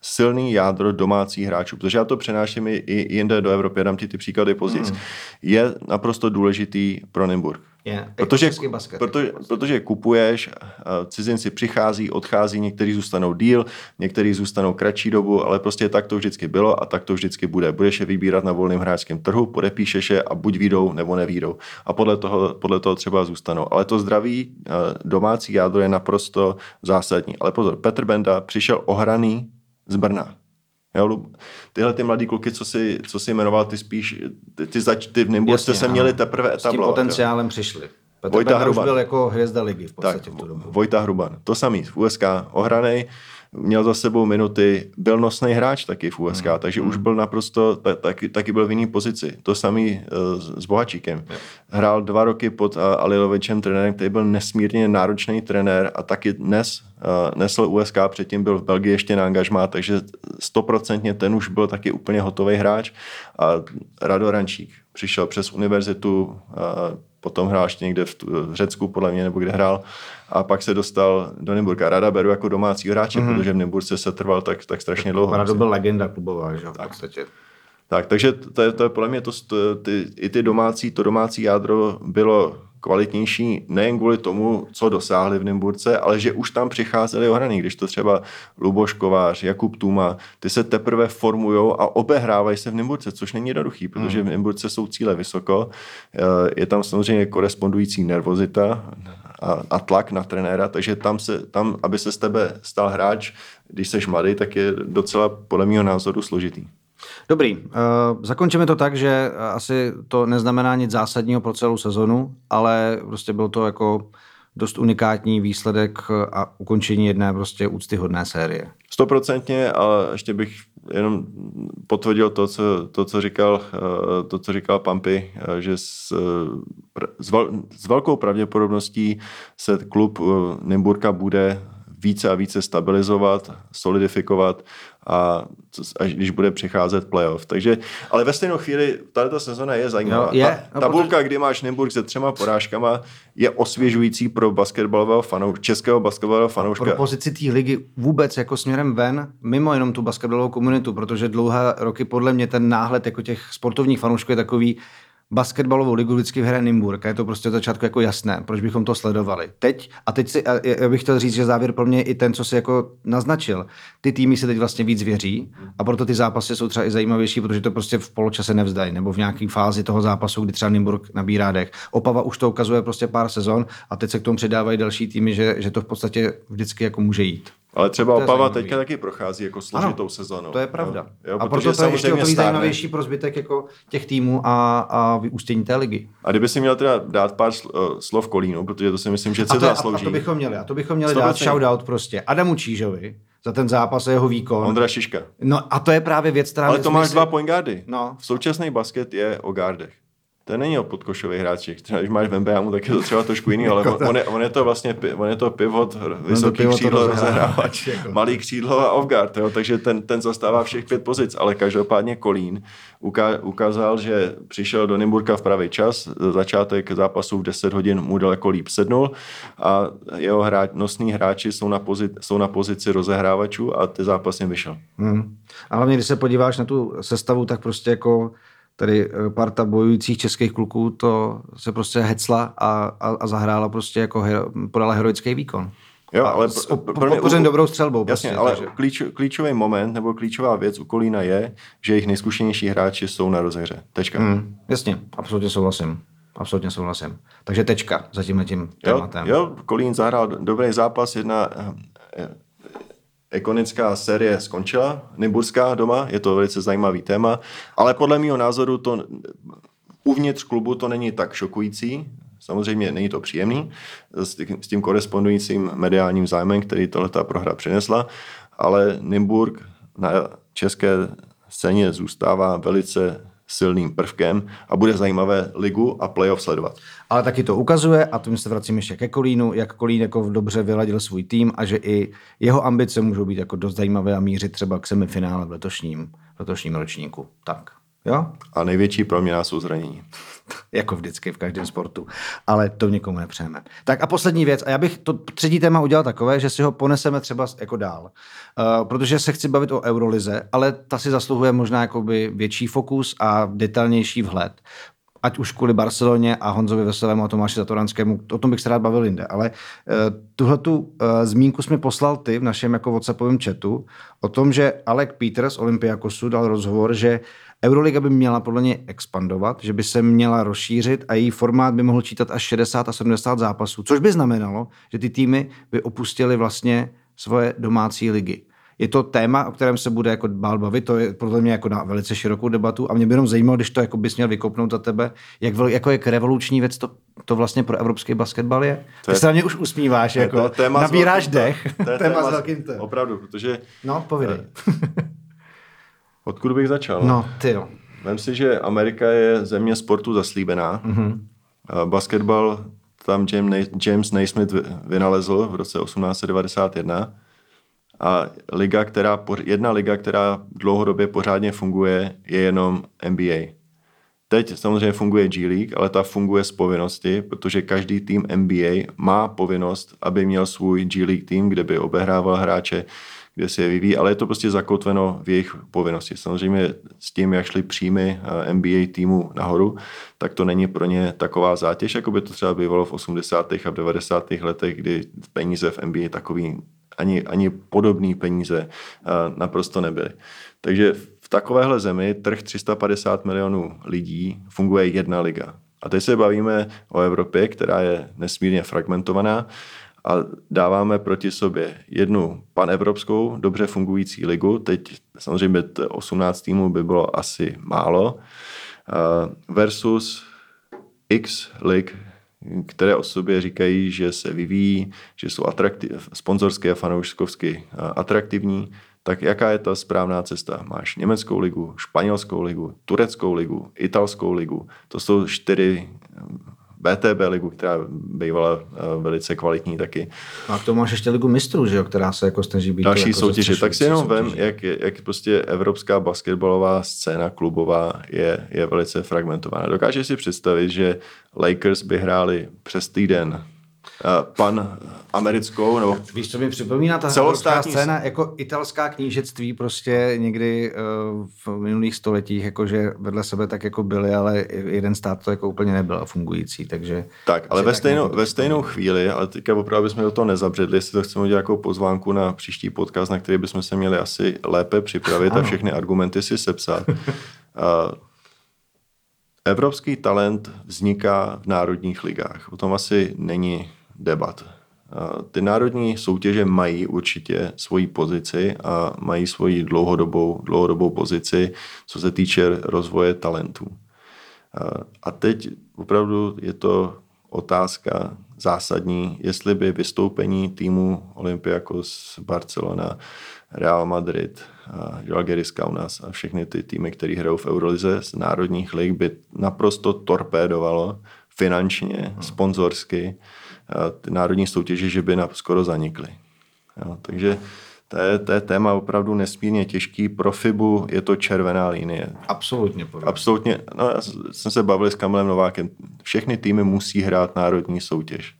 silný jádro domácích hráčů, protože já to přenáším i, i jinde do Evropy, dám ti ty příklady později, mm. je naprosto důležitý pro Nymburk. Yeah, protože, basket, protože, protože kupuješ, cizinci přichází, odchází, někteří zůstanou díl, někteří zůstanou kratší dobu, ale prostě tak to vždycky bylo a tak to vždycky bude. Budeš je vybírat na volném hráčském trhu, podepíšeš je a buď výjdou nebo nevídou. A podle toho, podle toho třeba zůstanou. Ale to zdraví domácí jádro je naprosto zásadní. Ale pozor, Petr Benda přišel ohraný z Brna. Jo, tyhle ty mladí kluky, co si, co si jmenoval, ty spíš, ty, ty, zač, ty v Nimbu jste se měli teprve etablovat. S tím potenciálem jo. přišli. Petr Vojta Hruban. už byl jako hvězda ligy v podstatě tak, v tu dobu. Vojta Hruban. To samý v USK ohranej, měl za sebou minuty, byl nosný hráč taky v USK, hmm. takže hmm. už byl naprosto, taky, taky byl v jiný pozici. To samý uh, s Bohačíkem. Hmm. Hrál dva roky pod uh, Alilovičem trenérem, který byl nesmírně náročný trenér a taky dnes uh, nesl USK, předtím byl v Belgii ještě na angažmá, takže stoprocentně ten už byl taky úplně hotový hráč. A Rado Rančík přišel přes univerzitu uh, potom hrál ještě někde v, v Řecku, podle mě, nebo kde hrál, a pak se dostal do Nymburka. Rada beru jako domácí hráče, mm-hmm. protože v Nymburce se trval tak, tak strašně dlouho. Rada byl legenda klubová, že v podstatě. Tak, takže to je, to je podle mě to, ty, i ty domácí, to domácí jádro bylo kvalitnější nejen kvůli tomu, co dosáhli v Nymburce, ale že už tam přicházeli ohraný, když to třeba Luboš Kovář, Jakub Tuma, ty se teprve formujou a obehrávají se v Nymburce, což není jednoduchý, protože v Nymburce jsou cíle vysoko, eh, je tam samozřejmě korespondující nervozita a, a tlak na trenéra, takže tam, se, tam, aby se z tebe stal hráč, když seš mladý, tak je docela podle mého názoru složitý. Dobrý, uh, zakončíme to tak, že eh, asi to neznamená nic zásadního pro celou sezonu, ale prostě byl to jako dost unikátní výsledek eh, a ukončení jedné prostě úctyhodné série. Stoprocentně, ale ještě bych jenom potvrdil to, co, to, co říkal, to, co říkal Pampy, že s, s, vel, s velkou pravděpodobností se klub Nymburka bude více a více stabilizovat, solidifikovat a až když bude přicházet playoff. Takže, ale ve stejnou chvíli tato sezona je zajímavá. No, je, no, tabulka, protože... kdy máš Nymburk se třema porážkama, je osvěžující pro basketbalového fanouška, českého basketbalového fanouška. Pro pozici té ligy vůbec jako směrem ven, mimo jenom tu basketbalovou komunitu, protože dlouhé roky podle mě ten náhled jako těch sportovních fanoušků je takový, basketbalovou ligu vždycky hraje Nymburk a je to prostě od začátku jako jasné, proč bychom to sledovali. Teď, a teď si, a já bych chtěl říct, že závěr pro mě je i ten, co si jako naznačil. Ty týmy si teď vlastně víc věří a proto ty zápasy jsou třeba i zajímavější, protože to prostě v poločase nevzdají, nebo v nějaké fázi toho zápasu, kdy třeba Nymburk nabírá dech. Opava už to ukazuje prostě pár sezon a teď se k tomu přidávají další týmy, že, že to v podstatě vždycky jako může jít. Ale třeba Opava teďka taky prochází jako složitou ano, sezónou. To je pravda. Jo, a proto to je ještě o zajímavější pro zbytek jako těch týmů a, a vyústění té ligy. A kdyby si měl teda dát pár eh, slov Kolínu, protože to si myslím, že se to zaslouží. A to bychom měli. A to bychom měli 100%. dát shoutout prostě Adamu Čížovi za ten zápas a jeho výkon. Ondra Šiška. No a to je právě věc, která... Ale to máš dva point guardy. No. V současný basket je o guardech to není o podkošových hráčích. Třeba když máš v NBA, tak je to třeba trošku jiný, ale on, on, je, on, je, to vlastně on je to pivot, vysoký křídlo, rozehrávač, (laughs) jako. malý křídlo a off-guard, jo, takže ten, ten zastává všech pět pozic, ale každopádně Kolín ukázal, že přišel do Nymburka v pravý čas, začátek zápasu v 10 hodin mu daleko líp sednul a jeho hráč, nosní hráči jsou na, pozici, jsou na pozici rozehrávačů a ty zápas jim vyšel. Hmm. Ale když se podíváš na tu sestavu, tak prostě jako tady eh, parta bojujících českých kluků to se prostě hecla a, a, a zahrála prostě jako hero, podala heroický výkon. Jo, ale pro, pro mě, dobrou střelbou. Jasně, prostě, ale takže. klíč, klíčový moment nebo klíčová věc u Kolína je, že jejich nejzkušenější hráči jsou na rozehře. Tečka. Mm, jasně, absolutně souhlasím. Absolutně souhlasím. Takže tečka za tímhle tím tématem. Jo, jo, Kolín zahrál dobrý zápas, jedna ikonická série skončila, Nymburská doma, je to velice zajímavý téma, ale podle mého názoru to uvnitř klubu to není tak šokující, samozřejmě není to příjemný, s tím korespondujícím mediálním zájmem, který tohle prohra přinesla, ale Nymburk na české scéně zůstává velice silným prvkem a bude zajímavé ligu a playoff sledovat. Ale taky to ukazuje, a tím se vracím ještě ke Kolínu, jak Kolín jako dobře vyladil svůj tým a že i jeho ambice můžou být jako dost zajímavé a mířit třeba k semifinále v letošním, v letošním ročníku. Tak. Jo? A největší proměna jsou zranění. (laughs) jako vždycky v každém sportu. Ale to někomu nepřejeme. Tak a poslední věc. A já bych to třetí téma udělal takové, že si ho poneseme třeba jako dál. Uh, protože se chci bavit o Eurolize, ale ta si zasluhuje možná jakoby větší fokus a detailnější vhled ať už kvůli Barceloně a Honzovi Veselému a Tomáši Zatoranskému, o tom bych se rád bavil jinde, ale uh, tuhle tu uh, zmínku jsme poslal ty v našem jako WhatsAppovém chatu o tom, že Alec Peters Olympiakosu dal rozhovor, že Euroliga by měla podle něj expandovat, že by se měla rozšířit a její formát by mohl čítat až 60 a 70 zápasů, což by znamenalo, že ty týmy by opustily vlastně svoje domácí ligy. Je to téma, o kterém se bude jako bál bavit, to je podle mě jako na velice širokou debatu a mě by jenom zajímalo, když to jako bys měl vykopnout za tebe, jak, jako jak revoluční věc to, to vlastně pro evropský basketbal je. To je Ty se na mě už usmíváš, jako to téma nabíráš dech. To je (laughs) téma, téma s velkým Opravdu, protože... No, povídej. (laughs) Odkud bych začal? No, ty jo. Vem si, že Amerika je země sportu zaslíbená. Mm-hmm. Basketbal tam James Naismith vynalezl v roce 1891 a liga, která, jedna liga, která dlouhodobě pořádně funguje, je jenom NBA. Teď samozřejmě funguje G League, ale ta funguje z povinnosti, protože každý tým NBA má povinnost, aby měl svůj G League tým, kde by obehrával hráče, kde se je vyvíjí, ale je to prostě zakotveno v jejich povinnosti. Samozřejmě s tím, jak šly příjmy eh, NBA týmu nahoru, tak to není pro ně taková zátěž, jako by to třeba bývalo v 80. a 90. letech, kdy peníze v NBA takový ani, ani podobný peníze eh, naprosto nebyly. Takže v takovéhle zemi trh 350 milionů lidí funguje jedna liga. A teď se bavíme o Evropě, která je nesmírně fragmentovaná a dáváme proti sobě jednu panevropskou, dobře fungující ligu. Teď samozřejmě 18 týmů by bylo asi málo. Versus X lig, které o sobě říkají, že se vyvíjí, že jsou sponzorské a fanouškovsky atraktivní, tak jaká je ta správná cesta? Máš německou ligu, španělskou ligu, tureckou ligu, italskou ligu. To jsou čtyři BTB ligu, která bývala eh, velice kvalitní taky. A to máš ještě ligu mistrů, že jo, která se jako snaží být. Další jako soutěže. Tak si jenom vem, jak, jak prostě evropská basketbalová scéna klubová je, je velice fragmentovaná. Dokážeš si představit, že Lakers by hráli přes týden pan americkou, nebo Víš, co mi připomíná ta celostátní scéna, jako italská knížectví prostě někdy uh, v minulých stoletích, jakože vedle sebe tak jako byly, ale jeden stát to jako úplně nebyl fungující, takže... Tak, ale ve, stejnou, ve stejnou chvíli, ale teďka opravdu bychom do toho nezabředli, jestli to chceme udělat jako pozvánku na příští podcast, na který bychom se měli asi lépe připravit ano. a všechny argumenty si sepsat. uh, Evropský talent vzniká v národních ligách. O tom asi není debat. Ty národní soutěže mají určitě svoji pozici a mají svoji dlouhodobou, dlouhodobou pozici, co se týče rozvoje talentů. A teď opravdu je to otázka zásadní, jestli by vystoupení týmu Olympiakos, Barcelona, Real Madrid, Žalgiris Kaunas a všechny ty týmy, které hrajou v Eurolize z národních lig, by naprosto torpédovalo finančně, sponzorsky ty národní soutěže, že by skoro zanikly. Jo, takže to je, to je téma opravdu nesmírně těžký. Pro FIBu je to červená linie. Absolutně. Podobně. Absolutně. No, já jsem se bavil s Kamilem Novákem. Všechny týmy musí hrát národní soutěž.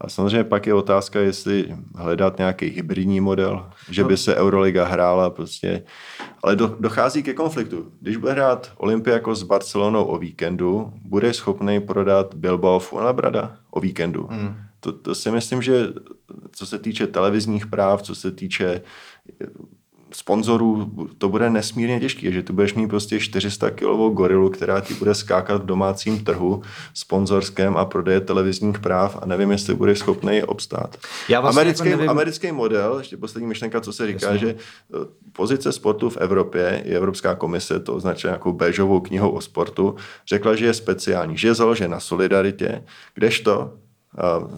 A samozřejmě pak je otázka, jestli hledat nějaký hybridní model, že by se Euroliga hrála prostě. Ale do, dochází ke konfliktu. Když bude hrát jako s Barcelonou o víkendu, bude schopný prodat Bilbao Fuenlabrada o víkendu. Hmm. To, to si myslím, že co se týče televizních práv, co se týče sponzorů to bude nesmírně těžké, že ty budeš mít prostě 400 kilovou gorilu, která ti bude skákat v domácím trhu sponzorském a prodeje televizních práv a nevím, jestli budeš schopný obstát. Já vlastně americký, jako nevím... americký model, ještě poslední myšlenka, co se říká, Jasně. že eh, pozice sportu v Evropě, je Evropská komise to označuje jako béžovou knihou o sportu, řekla, že je speciální, že je založen na solidaritě, kdežto uh,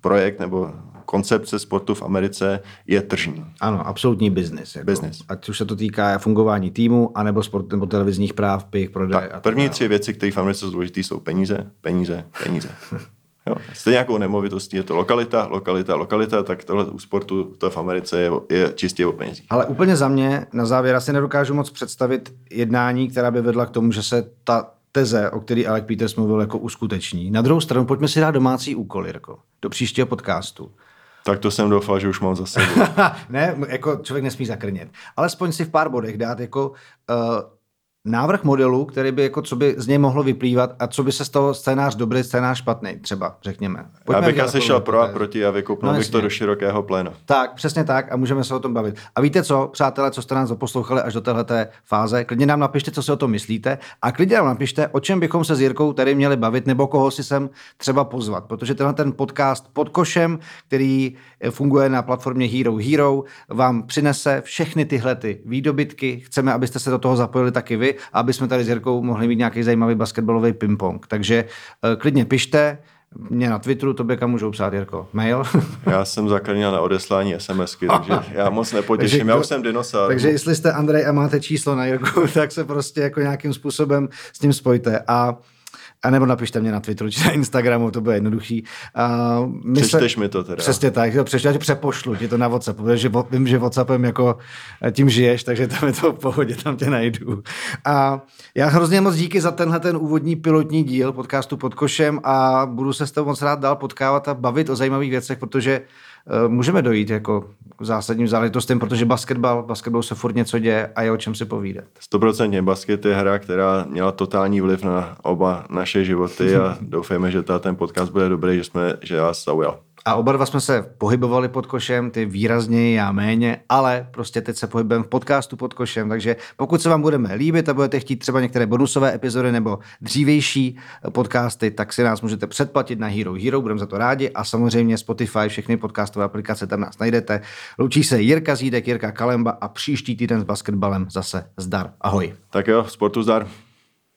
projekt nebo koncepce sportu v Americe je tržní. Ano, absolutní biznis. Jako. Business. Ať už se to týká fungování týmu, anebo sport, nebo televizních práv, pich, prodej. Tak, a první tři věci, které v Americe jsou důležité, jsou peníze, peníze, peníze. (laughs) Jo. Stejně jako nemovitostí je to lokalita, lokalita, lokalita, tak tohle u sportu to v Americe je, je čistě o penězích. Ale úplně za mě, na závěr, asi nedokážu moc představit jednání, která by vedla k tomu, že se ta teze, o který Alec Peters mluvil, jako uskuteční. Na druhou stranu, pojďme si dát domácí úkol, Jirko, do příštího podcastu. Tak to jsem doufal, že už mám za sebou. (laughs) ne, jako člověk nesmí zakrnět. Alespoň si v pár bodech dát jako uh, návrh modelu, který by jako, co by z něj mohlo vyplývat a co by se z toho scénář dobrý, scénář špatný, třeba, řekněme. Pojďme Já bych asi šel pro a proti a vykopnul no, bych to do širokého pléna. Tak, přesně tak a můžeme se o tom bavit. A víte co, přátelé, co jste nás poslouchali až do této fáze, klidně nám napište, co si o tom myslíte a klidně nám napište, o čem bychom se s Jirkou tady měli bavit nebo koho si sem třeba pozvat, protože tenhle ten podcast pod košem, který eh, funguje na platformě Hero Hero, vám přinese všechny tyhle ty výdobytky. Chceme, abyste se do toho zapojili taky vy aby jsme tady s Jirkou mohli mít nějaký zajímavý basketbalový ping-pong. Takže uh, klidně pište, mě na Twitteru, to kam můžou psát, Jirko. Mail? (laughs) já jsem zakrněl na odeslání SMSky, takže (laughs) já moc nepotěším, takže, já už jsem dinosaur. Takže jestli jste Andrej a máte číslo na Jirku, (laughs) tak se prostě jako nějakým způsobem s tím spojte. A A nebo napište mě na Twitteru či na Instagramu, to bude jednoduchý. Uh, my Přečteš se, mi to teda. Přesně tak, to přečtu, přepošlu ti to na WhatsApp, protože vím, že WhatsAppem jako eh, tím žiješ, takže tam je to v pohodě, tam tě najdu. A já hrozně moc díky za tenhle ten úvodní pilotní díl podcastu pod košem a budu se s tebou moc rád dál potkávat a bavit o zajímavých věcech, protože můžeme dojít jako k zásadním záležitostem, protože basketbal, basketbal se furt něco děje a je o čem si povídat. Stoprocentně basket je hra, která měla totální vliv na oba naše životy a (laughs) doufejme, že ta, ten podcast bude dobrý, že, jsme, že vás zaujal. A oba dva jsme se pohybovali pod košem, ty výrazněji, já méně, ale prostě teď se pohybujeme v podcastu pod košem, takže pokud se vám budeme líbit a budete chtít třeba některé bonusové epizody nebo dřívější podcasty, tak si nás můžete předplatit na Hero Hero, budeme za to rádi a samozřejmě Spotify, všechny podcastové aplikace tam nás najdete. Loučí se Jirka Zídek, Jirka Kalemba a příští týden s basketbalem zase zdar. Ahoj. Tak jo, sportu zdar.